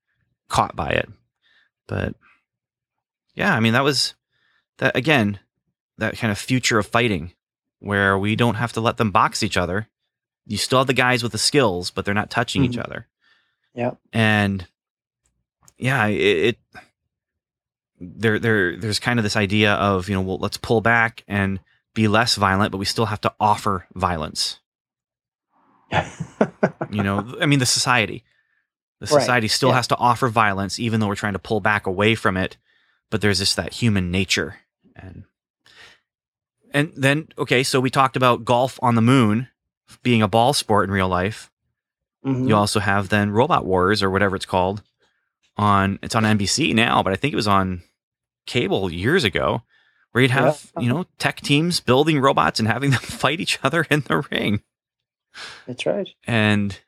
caught by it. But yeah I mean that was that again that kind of future of fighting where we don't have to let them box each other. You still have the guys with the skills, but they're not touching each Mhm. other. Yeah. And yeah, it, it there there there's kind of this idea of, you know, well, let's pull back and be less violent, but we still have to offer violence. You know, I mean the society. The Right, society still yeah. has to offer violence even though we're trying to pull back away from it, but there's just that human nature and and then okay, so we talked about golf on the moon being a ball sport in real life. Mhm. You also have then Robot Wars or whatever it's called on it's on NBC now, but I think it was on cable years ago where you'd have, Yeah. you know, tech teams building robots and having them fight each other in the ring. That's right. And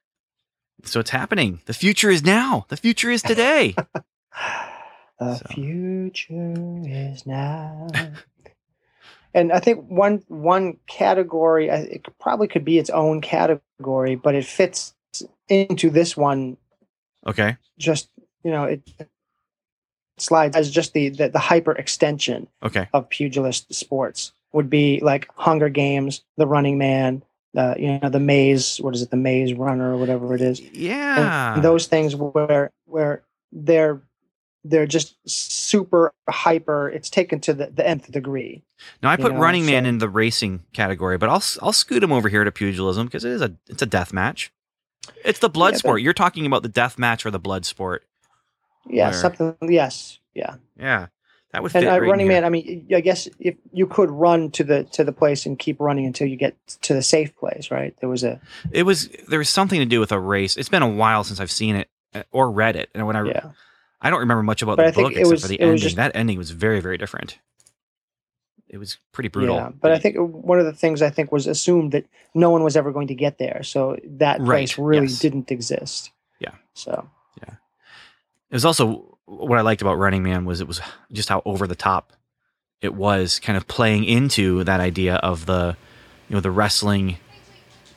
so it's happening. The future is now. The future is today. The So. future is now. and I think one one category, it probably could be its own category, but it fits into this one. okay. Just you know, it slides as just the the, the hyper extension Okay. of pugilist sports would be like Hunger Games, The Running Man, uh, you know, the Maze. What is it? The Maze Runner or whatever it is. Yeah. and those things where where they're they're just super hyper it's taken to the, the nth degree now I put know, Running Man in the racing category, but I'll I'll scoot him over here to pugilism because it is a it's a death match. It's the blood Yeah, but- sport. You're talking about the death match or the blood sport. yeah Where- something yes yeah Yeah. That would fit and uh, right running man i mean i guess if you could run to the to the place and keep running until you get to the safe place right there was a It was there was something to do with a race. It's been a while since I've seen it uh, or read it, and when I yeah I don't remember much about But the I book except was- for the ending. just- that ending was very, very different. It was pretty brutal. Yeah, but I think one of the things I think was assumed that no one was ever going to get there, so that Right, place really yes. didn't exist. Yeah. So Yeah. it was also what I liked about Running Man was it was just how over the top it was, kind of playing into that idea of the, you know, the wrestling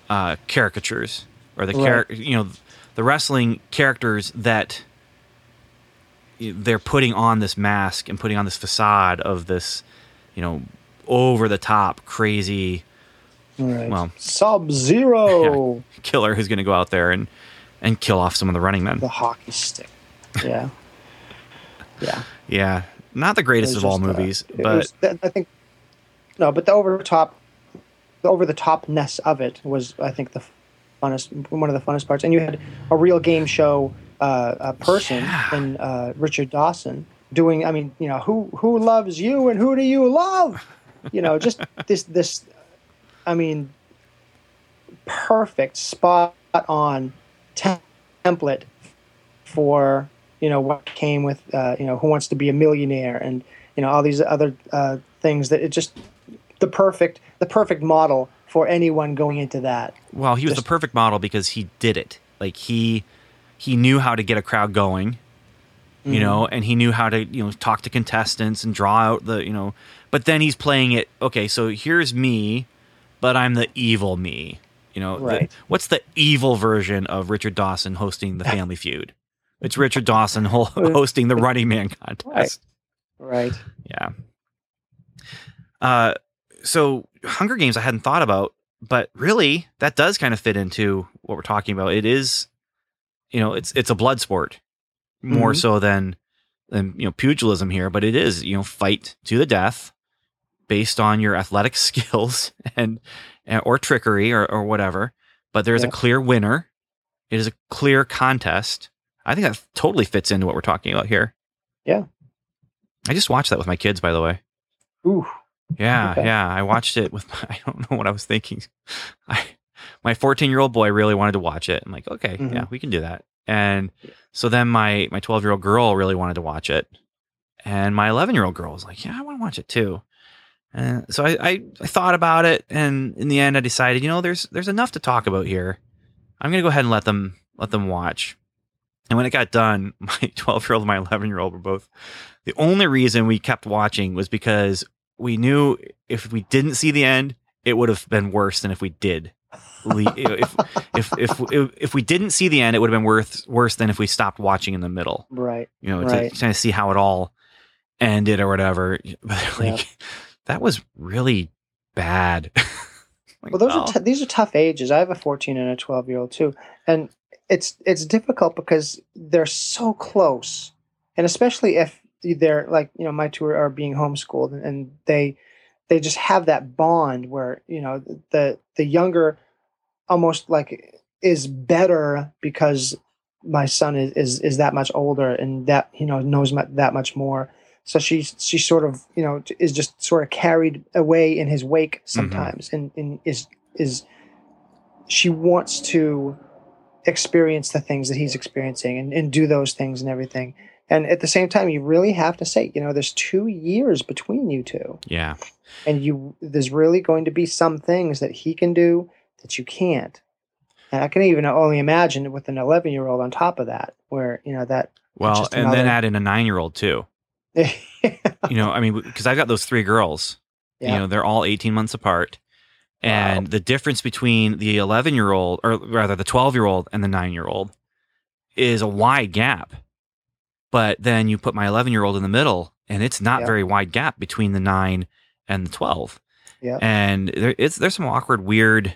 uh, caricatures or the char- you know, the wrestling characters that they're putting on this mask and putting on this facade of this, you know, over the top crazy right. Well- Sub Zero, killer who's going to go out there and and kill off some of the running men. the hockey stick. Yeah, yeah. Yeah, not the greatest of all uh, movies, it but was- I think no, but the over the top, the over the topness of it was, I think, the funnest, one of the funnest parts. And you had a real game show uh, a person Yeah. in uh, Richard Dawson doing. I mean, you know, who who loves you and who do you love? You know, just this this. I mean, perfect, spot on tem- template for you know what came with uh, you know who wants to be a millionaire and you know all these other uh, things that it just the perfect the perfect model for anyone going into that well, he was just- the perfect model because he did it. Like he he knew how to get a crowd going, you know, Mm-hmm. and he knew how to you know talk to contestants and draw out the you know. But then he's playing it. Okay, so here's me, but I'm the evil me. You know, the- Right. what's the evil version of Richard Dawson hosting the Family Feud? It's Richard Dawson ho- hosting the Running Man contest. right, right Yeah. Uh, so Hunger Games I hadn't thought about, but really that does kind of fit into what we're talking about. It is, you know, it's it's a blood sport more Mhm. so than than you know pugilism here, but it is you know fight to the death based on your athletic skills and, and or trickery or or whatever. But there's a clear winner. It is a clear contest. I think that totally fits into what we're talking about here. Yeah. I just watched that with my kids, by the way. Ooh, Yeah, Okay. yeah. I watched it with. My, I don't know what I was thinking. I my 14 year old boy really wanted to watch it. I'm like, okay, Mhm. yeah, we can do that. And so then my my 12 year old girl really wanted to watch it, and my 11 year old girl was like, yeah, I want to watch it too. And so I, I I thought about it, and in the end, I decided, you know, there's there's enough to talk about here. I'm gonna go ahead and let them let them watch. And when it got done, my 12 year old and my 11 year old were both. The only reason we kept watching was because we knew if we didn't see the end, it would have been worse than if we did. If, if if if if we didn't see the end, it would have been worse worse than if we stopped watching in the middle. right You know, Right. to kind of see how it all ended or whatever. But like that was really bad. Like, well those oh. are t- these are tough ages i have a 14 and a 12 year old too and it's it's difficult because they're so close and especially if they're like you know my two are, being homeschooled and, and they they just have that bond where you know the the younger almost like is better because my son is is, is that much older and that you know knows that much more. So she she sort of you know is just sort of carried away in his wake mm-hmm. sometimes and, and is is she wants to experience the things that he's experiencing and, and do those things and everything. And at the same time you really have to say you know there's two years between you two. Yeah. and you there's really going to be some things that he can do that you can't and i can even only imagine with an 11 year old on top of that where you know that Well, and then add in a nine year old too. yeah You know, I mean, because I've got those three girls. You know, they're all 18 months apart. And Wow. the difference between the 11 year old, or rather the 12 year old and the nine year old, is a wide gap. But then you put my 11 year old in the middle, and it's not Yeah. very wide gap between the nine and the 12. Yeah. And there, it's there's some awkward, weird,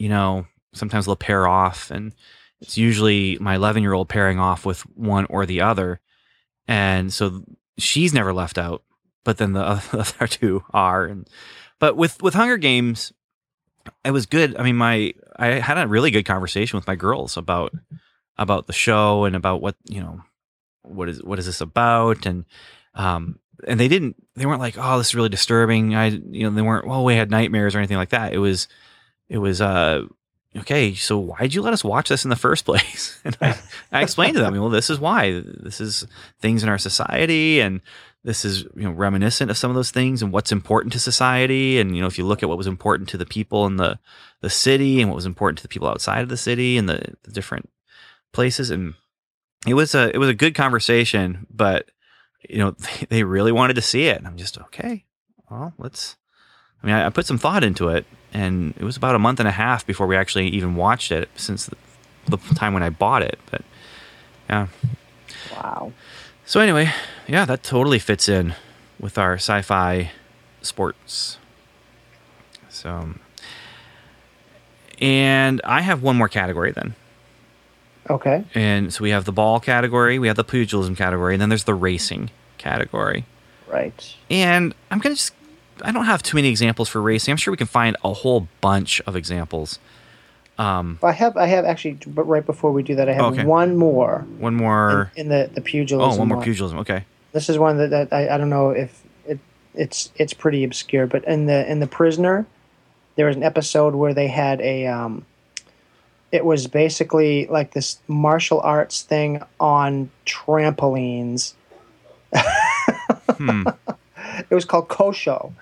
you know, sometimes they'll pair off, and it's usually my 11 year old pairing off with one or the other. And so she's never left out, but then the other two are. And but with with Hunger Games, it was good. I mean, my I had a really good conversation with my girls about about the show and about what you know what is what is this about and um and they didn't they weren't like oh this is really disturbing I you know they weren't well we had nightmares or anything like that it was it was uh okay, so why'd you let us watch this in the first place? And I, I explained to them, well, this is why. This is things in our society, and this is you know reminiscent of some of those things and what's important to society. And you know, if you look at what was important to the people in the the city and what was important to the people outside of the city and the, the different places, and it was a it was a good conversation, but you know, they, they really wanted to see it. And I'm just okay. Well, let's. I mean, I, I put some thought into it, and it was about a month and a half before we actually even watched it since the, the time when I bought it. But yeah. Wow. So anyway, yeah, that totally fits in with our sci-fi sports. So, um, and I have one more category then. Okay. And so we have the ball category, we have the pugilism category, and then there's the racing category. Right. And I'm gonna just I don't have too many examples for racing. I'm sure we can find a whole bunch of examples. Um, I have I have actually, but right before we do that, I have Okay. one more one more. in, in the the pugilism. oh, one more one. pugilism. Okay. This is one that, that I, I don't know if it it's it's pretty obscure, but in the in the prisoner, there was an episode where they had a um, it was basically like this martial arts thing on trampolines. Hmm. It was called Kosho,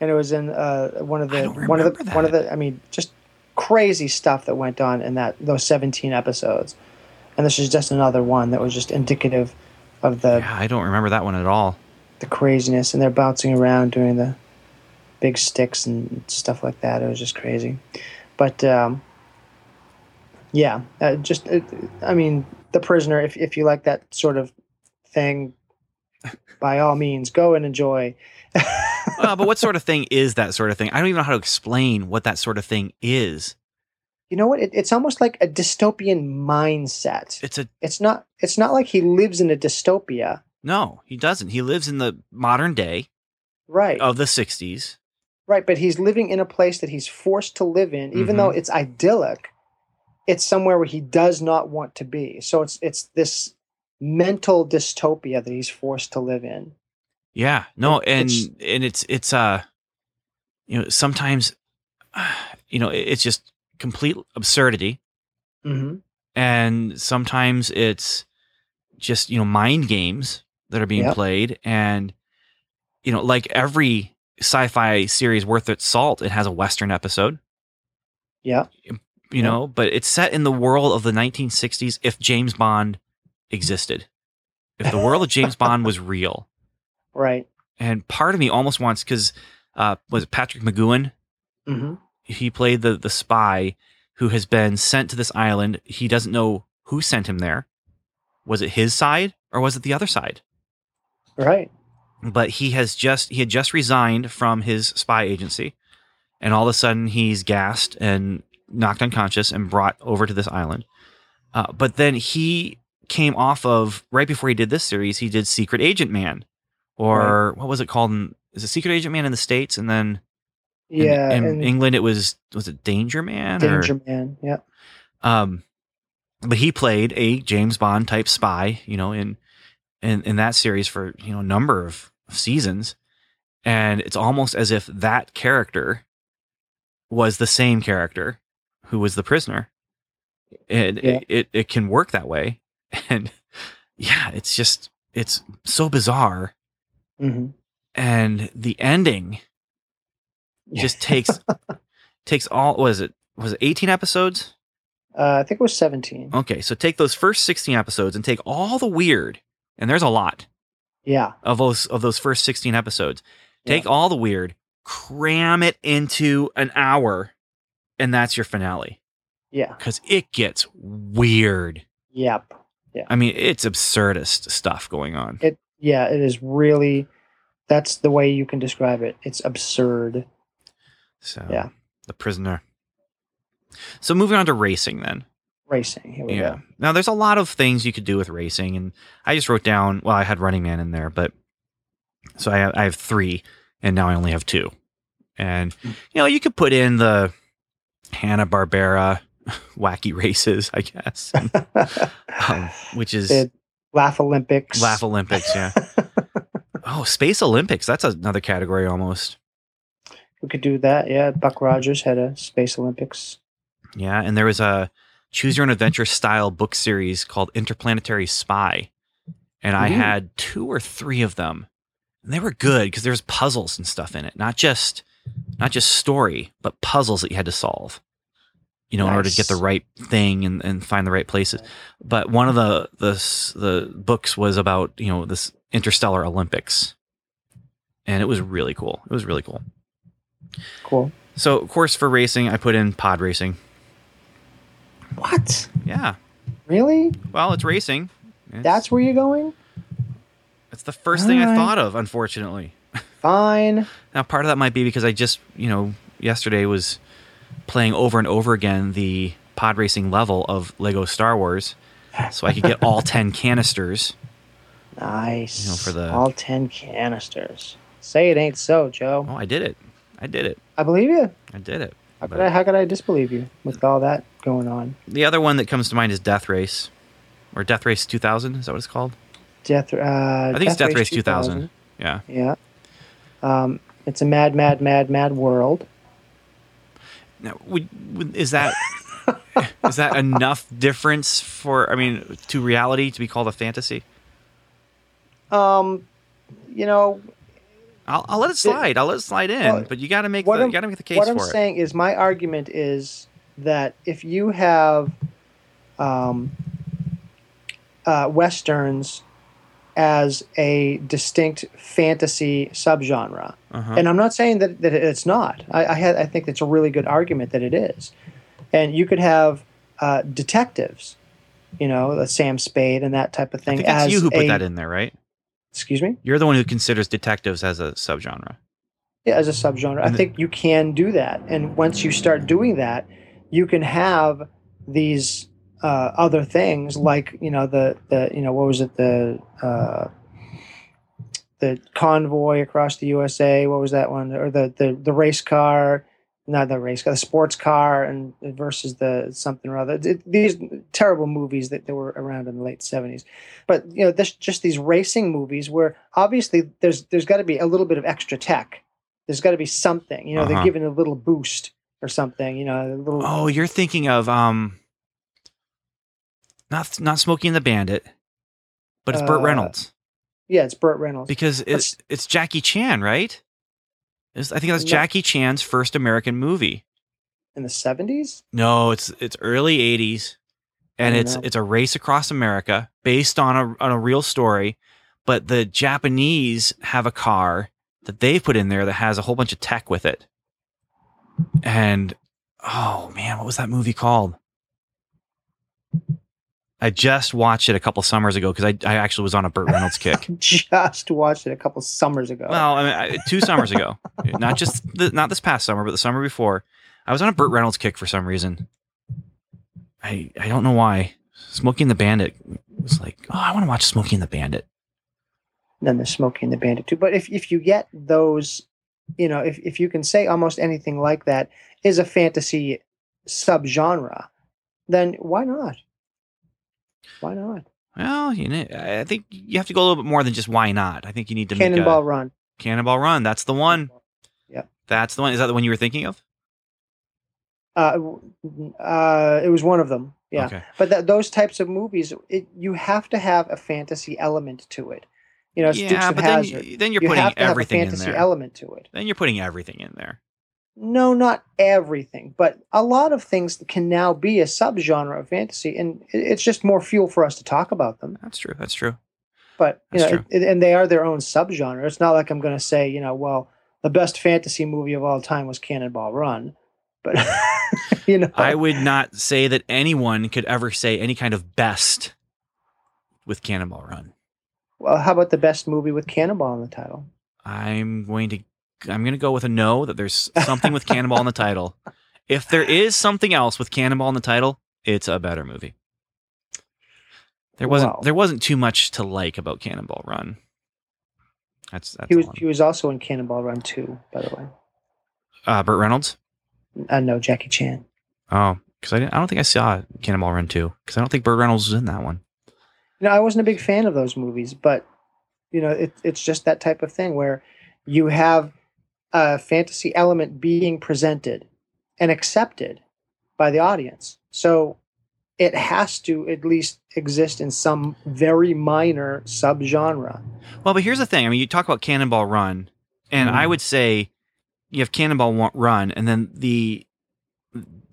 and it was in uh, one of the one of the remember one of the. I mean, just crazy stuff that went on in that those seventeen episodes, and this is just another one that was just indicative of the yeah, I don't remember that one at all. the craziness, and they're bouncing around doing the big sticks and stuff like that. It was just crazy, but um, yeah, uh, just uh, I mean, the prisoner. If if you like that sort of thing, by all means, go and enjoy. uh, but what sort of thing is that sort of thing? I don't even know how to explain what that sort of thing is. You know what? It, it's almost like a dystopian mindset. It's a It's not. It's not like he lives in a dystopia, no, he doesn't. He lives in the modern day right? of the 60s. Right, but he's living in a place that he's forced to live in, even Mm-hmm. though it's idyllic. It's somewhere where he does not want to be. So it's it's this mental dystopia that he's forced to live in. Yeah, no, and it's- and it's it's uh, you know, sometimes, you know, it's just complete absurdity, Mm-hmm. and sometimes it's just you know mind games that are being Yep. played, and you know, like every sci-fi series worth its salt, it has a western episode. Yeah, you know, but it's set in the world of the 1960s if James Bond existed. If the world of James Bond was real. Right. And part of me almost wants cuz uh was it Patrick McGoohan? Mm-hmm. He played the the spy who has been sent to this island. He doesn't know who sent him there. Was it his side or was it the other side? Right. But he has just he had just resigned from his spy agency and all of a sudden he's gassed and knocked unconscious and brought over to this island. Uh, but then he came off of right before he did this series, he did Secret Agent Man, or what was it called? In, is it Secret Agent Man in the states, and then in- Yeah. in, and England it was was it Danger Man? Danger Or, Man. Yeah. um, but he played a James Bond type spy, you know, in in in that series for you know a number of seasons, and it's almost as if that character was the same character who was the prisoner. And Yeah. it, it it can work that way, and yeah, it's just it's so bizarre, Mm-hmm. and the ending just takes takes all was it was it 18 episodes Uh, I think it was seventeen. Okay, so take those first 16 episodes and take all the weird, and there's a lot Yeah. of those of those first 16 episodes. Take all the weird, cram it into an hour, and that's your finale. Yeah. Because it gets weird. Yep. Yeah. I mean, it's absurdist stuff going on. It. Yeah. It is really. That's the way you can describe it. It's absurd. So Yeah. the prisoner. So moving on to racing then. Racing. Here we Yeah. go. Now there's a lot of things you could do with racing, and I just wrote down. Well, I had Running Man in there, but so I have, I have three, and now I only have two. And Hmm. you know, you could put in the Hanna Barbera wacky races, I guess, um, which is the Laugh Olympics. Laugh Olympics. Yeah. oh, Space Olympics. That's another category almost. We could do that. Yeah. Buck Rogers had a Space Olympics. Yeah, and there was a choose your own adventure style book series called Interplanetary Spy. And I Ooh. had two or three of them. And they were good because there's puzzles and stuff in it. Not just not just story, but puzzles that you had to solve. You know, in order to get the right thing and, and find the right places. But one of the the the books was about, you know, this interstellar Olympics. And it was really cool. It was really cool. Cool. So, of course, for racing, I put in pod racing. What? Yeah. Really? Well, it's racing. It's, That's where you're going? it's the first thing I thought of, unfortunately. Fine. Now, part of that might be because I just, you know, yesterday was playing over and over again the pod racing level of Lego Star Wars, so I could get all ten canisters. Nice. You know, for the- all ten canisters. Say it ain't so, Joe. Oh, I did it! I did it! I believe you. I did it! How could I? How could I disbelieve you with all that going on? The other one that comes to mind is Death Race, or Death Race 2000. Is that what it's called? Death. Uh, I think it's Death Race 2000. Yeah. Yeah. Um, it's a mad, mad, mad, mad world. Now, would, would, is that is that enough difference for? I mean, to reality to be called a fantasy? Um, you know, I'll, I'll let it slide. I'll let it slide in. Well, but you got to make the you got to make the case what I'm it. saying is, my argument is that if you have um, uh, westerns as a distinct fantasy subgenre, Uh-huh. and I'm not saying that, that it's not. I, I had I think it's a really good argument that it is, and you could have uh, detectives, you know, Sam Spade and that type of I thing. as you who put a- that in there, right? Excuse me. You're the one who considers detectives as a subgenre. Yeah, as a subgenre. I And the- think you can do that. And once you start doing that, you can have these uh, other things like, you know, the, the you know, what was it? The uh, the convoy across the USA. What was that one? Or the, the, the race car, not the race car, the sports car and versus the something or other. It- these terrible movies that, that were around in the late 70s. But, you know, this, just these racing movies where obviously there's there's got to be a little bit of extra tech there's got to be something. You know, Uh-huh. they're giving a little boost or something. You know, a little. Oh, you're thinking of um, not not Smokey and the Bandit, but it's Burt Uh, Reynolds yeah, it's Burt Reynolds. because it's it's Jackie Chan, right? It's, I think that's No. Jackie Chan's first American movie. in the seventies. No, it's it's early '80s, and it's know. it's a race across America based on a on a real story. But the Japanese have a car that they put in there that has a whole bunch of tech with it. And oh man, what was that movie called? I just watched it a couple summers ago because I, I actually was on a Burt Reynolds kick. Just watched it a couple summers ago. Well, I mean, I, two summers ago, not just the, not this past summer, but the summer before. I was on a Burt Reynolds kick for some reason. I I don't know why. Smokey and the Bandit was like, oh, I want to watch Smokey and the Bandit. then there's Smokey and the Bandit too. But if if you get those, you know, if if you can say almost anything like that is a fantasy subgenre, then why not? Why not? Well, you know, I think you have to go a little bit more than just why not. I think you need to Cannonball a Run. Cannonball Run. That's the one. Yep. That's the one. Is that the one you were thinking of? Uh, uh, it was one of them. Yeah. Okay. But th- those types of movies, it, you have to have a fantasy element to it. You know, yeah, but then, then you're you putting have to everything have a in fantasy there. element to it. Then you're putting everything in there. No, not everything, but a lot of things can now be a subgenre of fantasy, and it's just more fuel for us to talk about them. That's true. That's true. But you That's know, true. it, and they are their own subgenre. It's not like I'm going to say, you know, well, the best fantasy movie of all time was Cannonball Run, but you know, I would not say that anyone could ever say any kind of best with Cannonball Run. well, how about the best movie with Cannonball in the title? I'm going to I'm going to go with a no that there's something with Cannonball in the title. If there is something else with Cannonball in the title, it's a better movie. There wasn't Wow. there wasn't too much to like about Cannonball Run. That's that's He was he was also in Cannonball Run 2, by the way. uh, Burt Reynolds. Uh, no, Jackie Chan. Oh, because I didn't, I don't think I saw Cannonball Run two because I don't think Burt Reynolds was in that one. You know, I wasn't a big fan of those movies, but you know, it, it's just that type of thing where you have a fantasy element being presented and accepted, by the audience. So it has to at least exist in some very minor subgenre. Well, but here's the thing. I mean, you talk about Cannonball Run, and I Mhm. would say you have Cannonball Run, and then the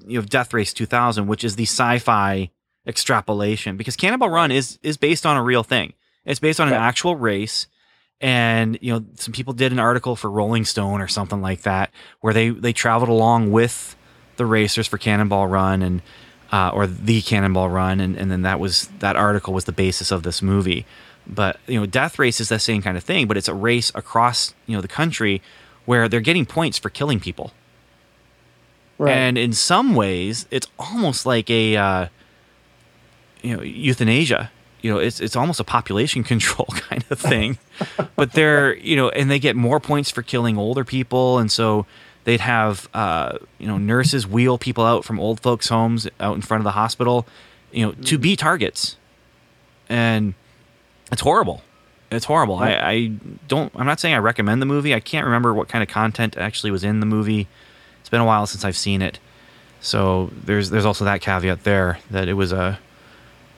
you have Death Race 2000, which is the sci-fi extrapolation because Cannonball Run is is based on a real thing. It's based on an Right. actual race, and you know some people did an article for Rolling Stone or something like that where they they traveled along with the racers for Cannonball Run and uh, or the Cannonball Run, and, and then that was that article was the basis of this movie. But you know, Death Race is the same kind of thing, but it's a race across you know the country where they're getting points for killing people, Right. and in some ways, it's almost like a uh, you know euthanasia. You know, it's it's almost a population control kind thing. but they're you know, and they get more points for killing older people, and so they'd have uh, you know nurses wheel people out from old folks' homes out in front of the hospital, you know, to be targets, and it's horrible. It's horrible. I, I don't. I'm not saying I recommend the movie. I can't remember what kind of content actually was in the movie. It's been a while since I've seen it, so there's there's also that caveat there that it was a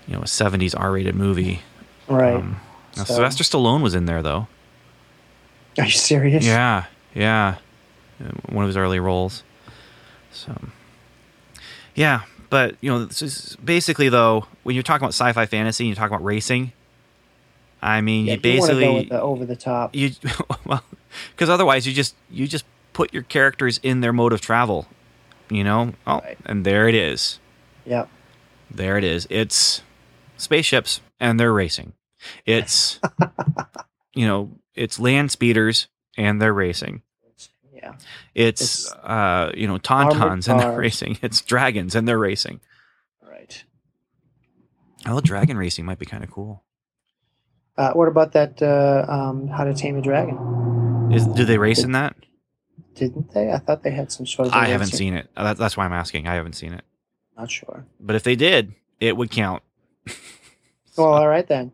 you know a 70s R-rated movie. right. Um, now, So- Sylvester Stallone was in there though. Are you serious? Yeah, yeah, Uh, one of his early roles. So, yeah, but you know, this is basically though, when you're talking about sci-fi fantasy, and you talk about racing. I mean, Yeah, you you want to go basically the over the top. you well, because otherwise you just you just put your characters in their mode of travel. You know, oh, Right. and there it is. Yep. There it is. It's spaceships and they're racing. It's you know, it's land speeders and they're racing. Yeah. It's, It's uh, you know, tauntauns and they're racing. It's dragons and they're racing. Right. Oh, dragon racing might be kind of cool. Uh, what about that? Uh, um, How to Tame a Dragon? Is do they race in that? Didn't they? I thought they had some sort of. I haven't racing- seen it. Uh, That, that's why I'm asking. I haven't seen it. Not sure. But if they did, it would count. Well, all right then.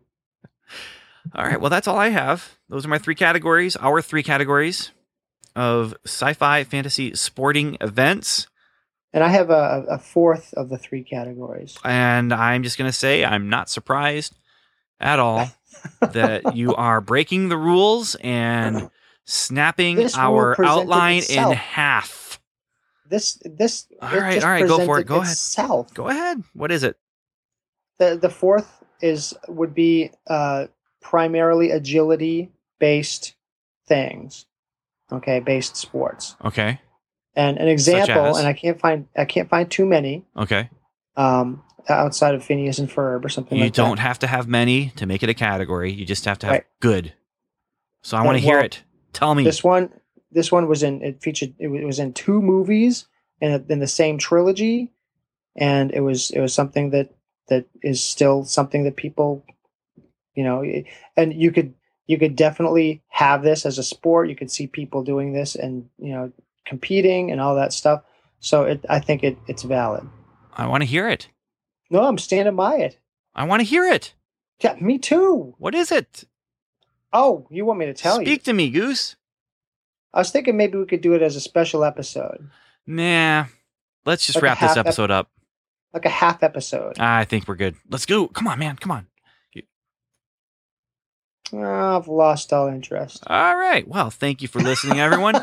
All right. Well, that's all I have. Those are my three categories. Our three categories of sci-fi, fantasy, sporting events. And I have a, a fourth of the three categories. And I'm just going to say I'm not surprised at all that you are breaking the rules and snapping This our outline in half. This this. All right, all right, go for it. Go ahead. itself. Go ahead. What is it? The the fourth is would be uh, primarily agility based things. Okay, based sports. Okay. And an example, and I can't find I can't find too many Okay. um, outside of Phineas and Ferb or something You like don't that. have to have many to make it a category. You just have to have Right. good. So I want to hear well, it. Tell me. This one, this one was in. It featured. It was in two movies in in the same trilogy, and it was it was something that that is still something that people, you know, and you could you could definitely have this as a sport. You could see people doing this and you know competing and all that stuff. So it, I think it, it's valid. I want to hear it. No, I'm standing by it. I want to hear it. Yeah, me too. What is it? Oh, you want me to tell you? Speak to me, Goose. I was thinking maybe we could do it as a special episode, Nah. Let's just Like wrap this half ep- episode up. like a half episode. I think we're good. Let's go. Come on, man. Come on. Oh, I've lost all interest. All right. Well, thank you for listening, everyone,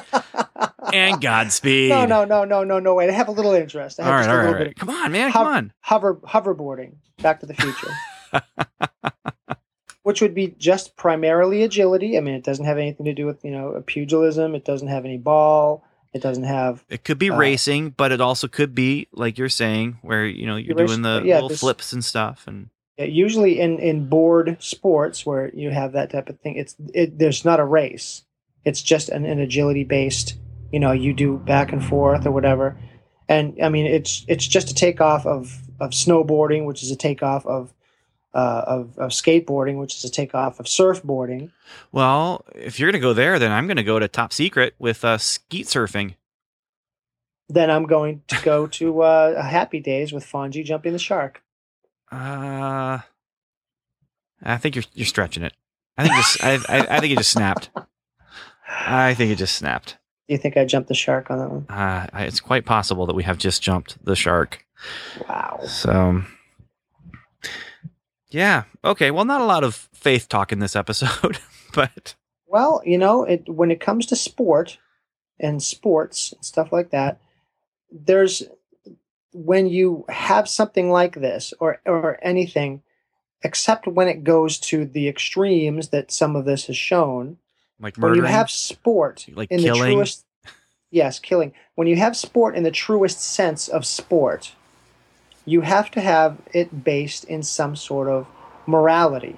and Godspeed. no, no, no, no, no, no. Wait, I have a little interest. I All have right, just all a right, little all right. bit. Come on, man. How- Come on. Hover, hoverboarding. Back to the Future. Which would be just primarily agility. I mean, it doesn't have anything to do with you know pugilism. It doesn't have any ball. It doesn't have. It could be Uh, racing, but it also could be like you're saying, where you know you're doing the yeah, little this- flips and stuff, and Usually in in board sports where you have that type of thing, it's it, there's not a race. It's just an, an agility based. You know, you do back and forth or whatever. And I mean, it's it's just a takeoff of of snowboarding, which is a takeoff of uh, of, of skateboarding, which is a takeoff of surfboarding. well, if you're gonna go there, then I'm gonna go to Top Secret with uh, skeet surfing. Then I'm going to go to uh, Happy Days with Fonzie jumping the shark. Uh, I think you're you're stretching it. I think just I, I I think it just snapped. I think it just snapped. Do you think I jumped the shark on that one? Uh, it's quite possible that we have just jumped the shark. Wow. So, yeah. Okay. Well, not a lot of faith talk in this episode, but Well, you know, it when it comes to sport and sports and stuff like that, there's when you have something like this or or anything, except when it goes to the extremes that some of this has shown. like When you have sport Like in killing? the truest, yes, killing. When you have sport in the truest sense of sport, you have to have it based in some sort of morality.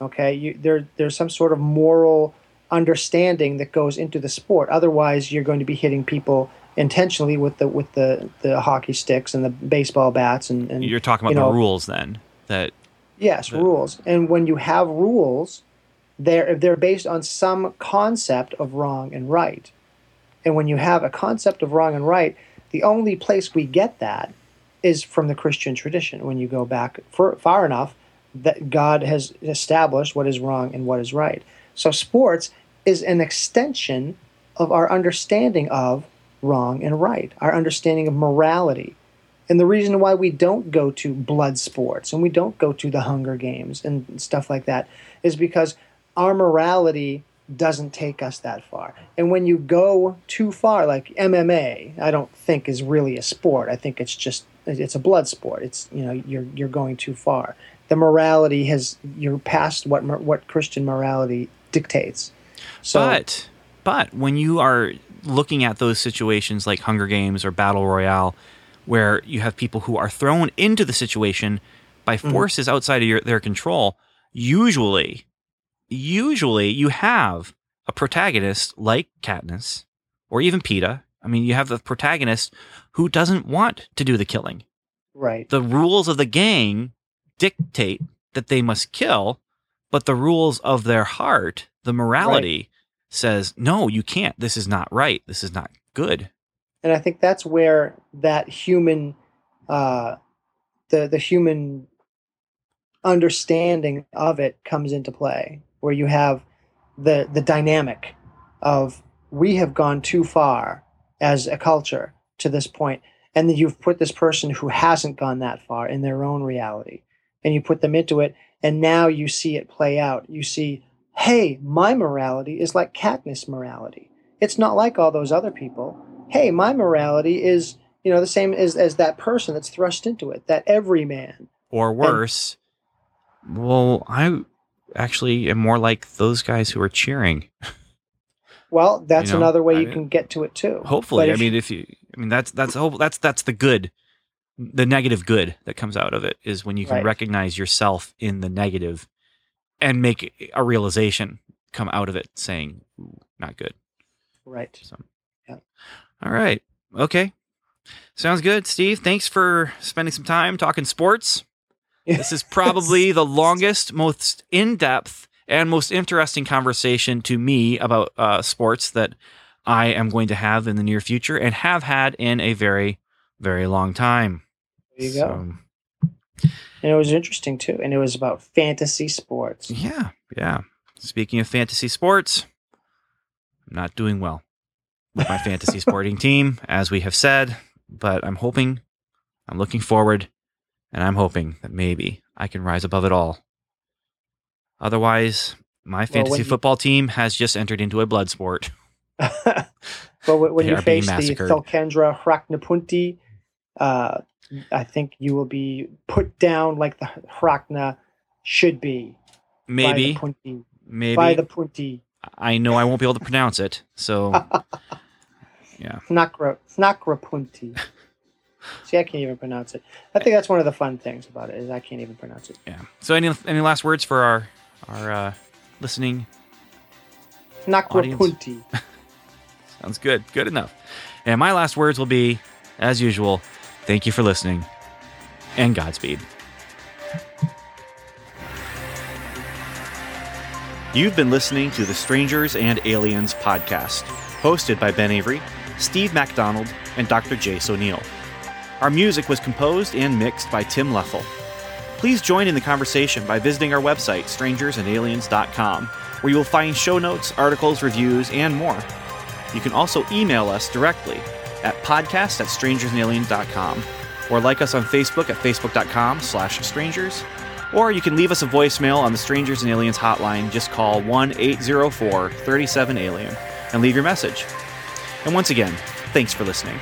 Okay, you, there there's some sort of moral understanding that goes into the sport. Otherwise, you're going to be hitting people intentionally with the with the, the hockey sticks and the baseball bats and, and You're talking about you the rules then. That Yes, the- rules. And when you have rules, they're they're based on some concept of wrong and right. And when you have a concept of wrong and right, the only place we get that is from the Christian tradition. When you go back for, far enough, that God has established what is wrong and what is right. So sports is an extension of our understanding of wrong and right, our understanding of morality. And the reason why we don't go to blood sports and we don't go to the Hunger Games and stuff like that is because our morality doesn't take us that far. And when you go too far, like MMA, I don't think is really a sport. I think it's just it's a blood sport. It's you know you're you're going too far. The morality has you're past what what Christian morality dictates. So but but when you are looking at those situations like Hunger Games or Battle Royale, where you have people who are thrown into the situation by Mm-hmm. forces outside of your, their control, usually, usually you have a protagonist like Katniss or even Peeta. I mean, you have the protagonist who doesn't want to do the killing. right, The rules of the gang dictate that they must kill, but the rules of their heart, the morality, says, no, you can't. This is not right. This is not good. and I think that's where that human, uh, the the human understanding of it comes into play, where you have the the dynamic of we have gone too far as a culture to this point, and then you've put this person who hasn't gone that far in their own reality, and you put them into it, and now you see it play out. You see, hey, my morality is like Katniss' morality. It's not like all those other people. Hey, my morality is you know the same as as that person that's thrust into it, that every man. Or worse, well, I actually am more like those guys who are cheering. Well, that's You know, another way I you mean, can get to it too. Hopefully, I mean, if you, I mean, that's that's hope that's that's the good, the negative good that comes out of it is when you can Right. recognize yourself in the negative, and make a realization come out of it, saying, "Not good." right. So, Yeah. all right, okay, sounds good, Steve. Thanks for spending some time talking sports. This is probably the longest, most in depth, and most interesting conversation to me about uh, sports that I am going to have in the near future and have had in a very, very long time. There you go. And it was interesting too. And it was about fantasy sports. yeah, yeah. Speaking of fantasy sports, I'm not doing well with my fantasy sporting team, as we have said, but I'm hoping, I'm looking forward, and I'm hoping that maybe I can rise above it all. Otherwise, my fantasy when you- football team has just entered into a blood sport. but when, when you face the massacred. Thulcandra Hrachnapunti, uh, I think you will be put down like the Hrachna should be. Maybe, By the Punti. maybe. By the Punti. I know I won't be able to pronounce it, so yeah. Snakra, Snakrapunti. See, I can't even pronounce it. I think that's one of the fun things about it is I can't even pronounce it. Yeah. So any any last words for our our uh, listening? Snakrapunti. Sounds good. Good enough. And my last words will be, as usual, thank you for listening, and Godspeed. You've been listening to the Strangers and Aliens podcast, hosted by Ben Avery, Steve MacDonald, and Dr. Jace O'Neill. Our music was composed and mixed by Tim Leffel. Please join in the conversation by visiting our website, strangersandaliens.com, where you will find show notes, articles, reviews, and more. You can also email us directly at podcast at strangersandaliens.com or like us on Facebook at facebook.com slash strangers. Or you can leave us a voicemail on the Strangers and Aliens hotline. Just call 1 804 37 Alien and leave your message. And once again, thanks for listening.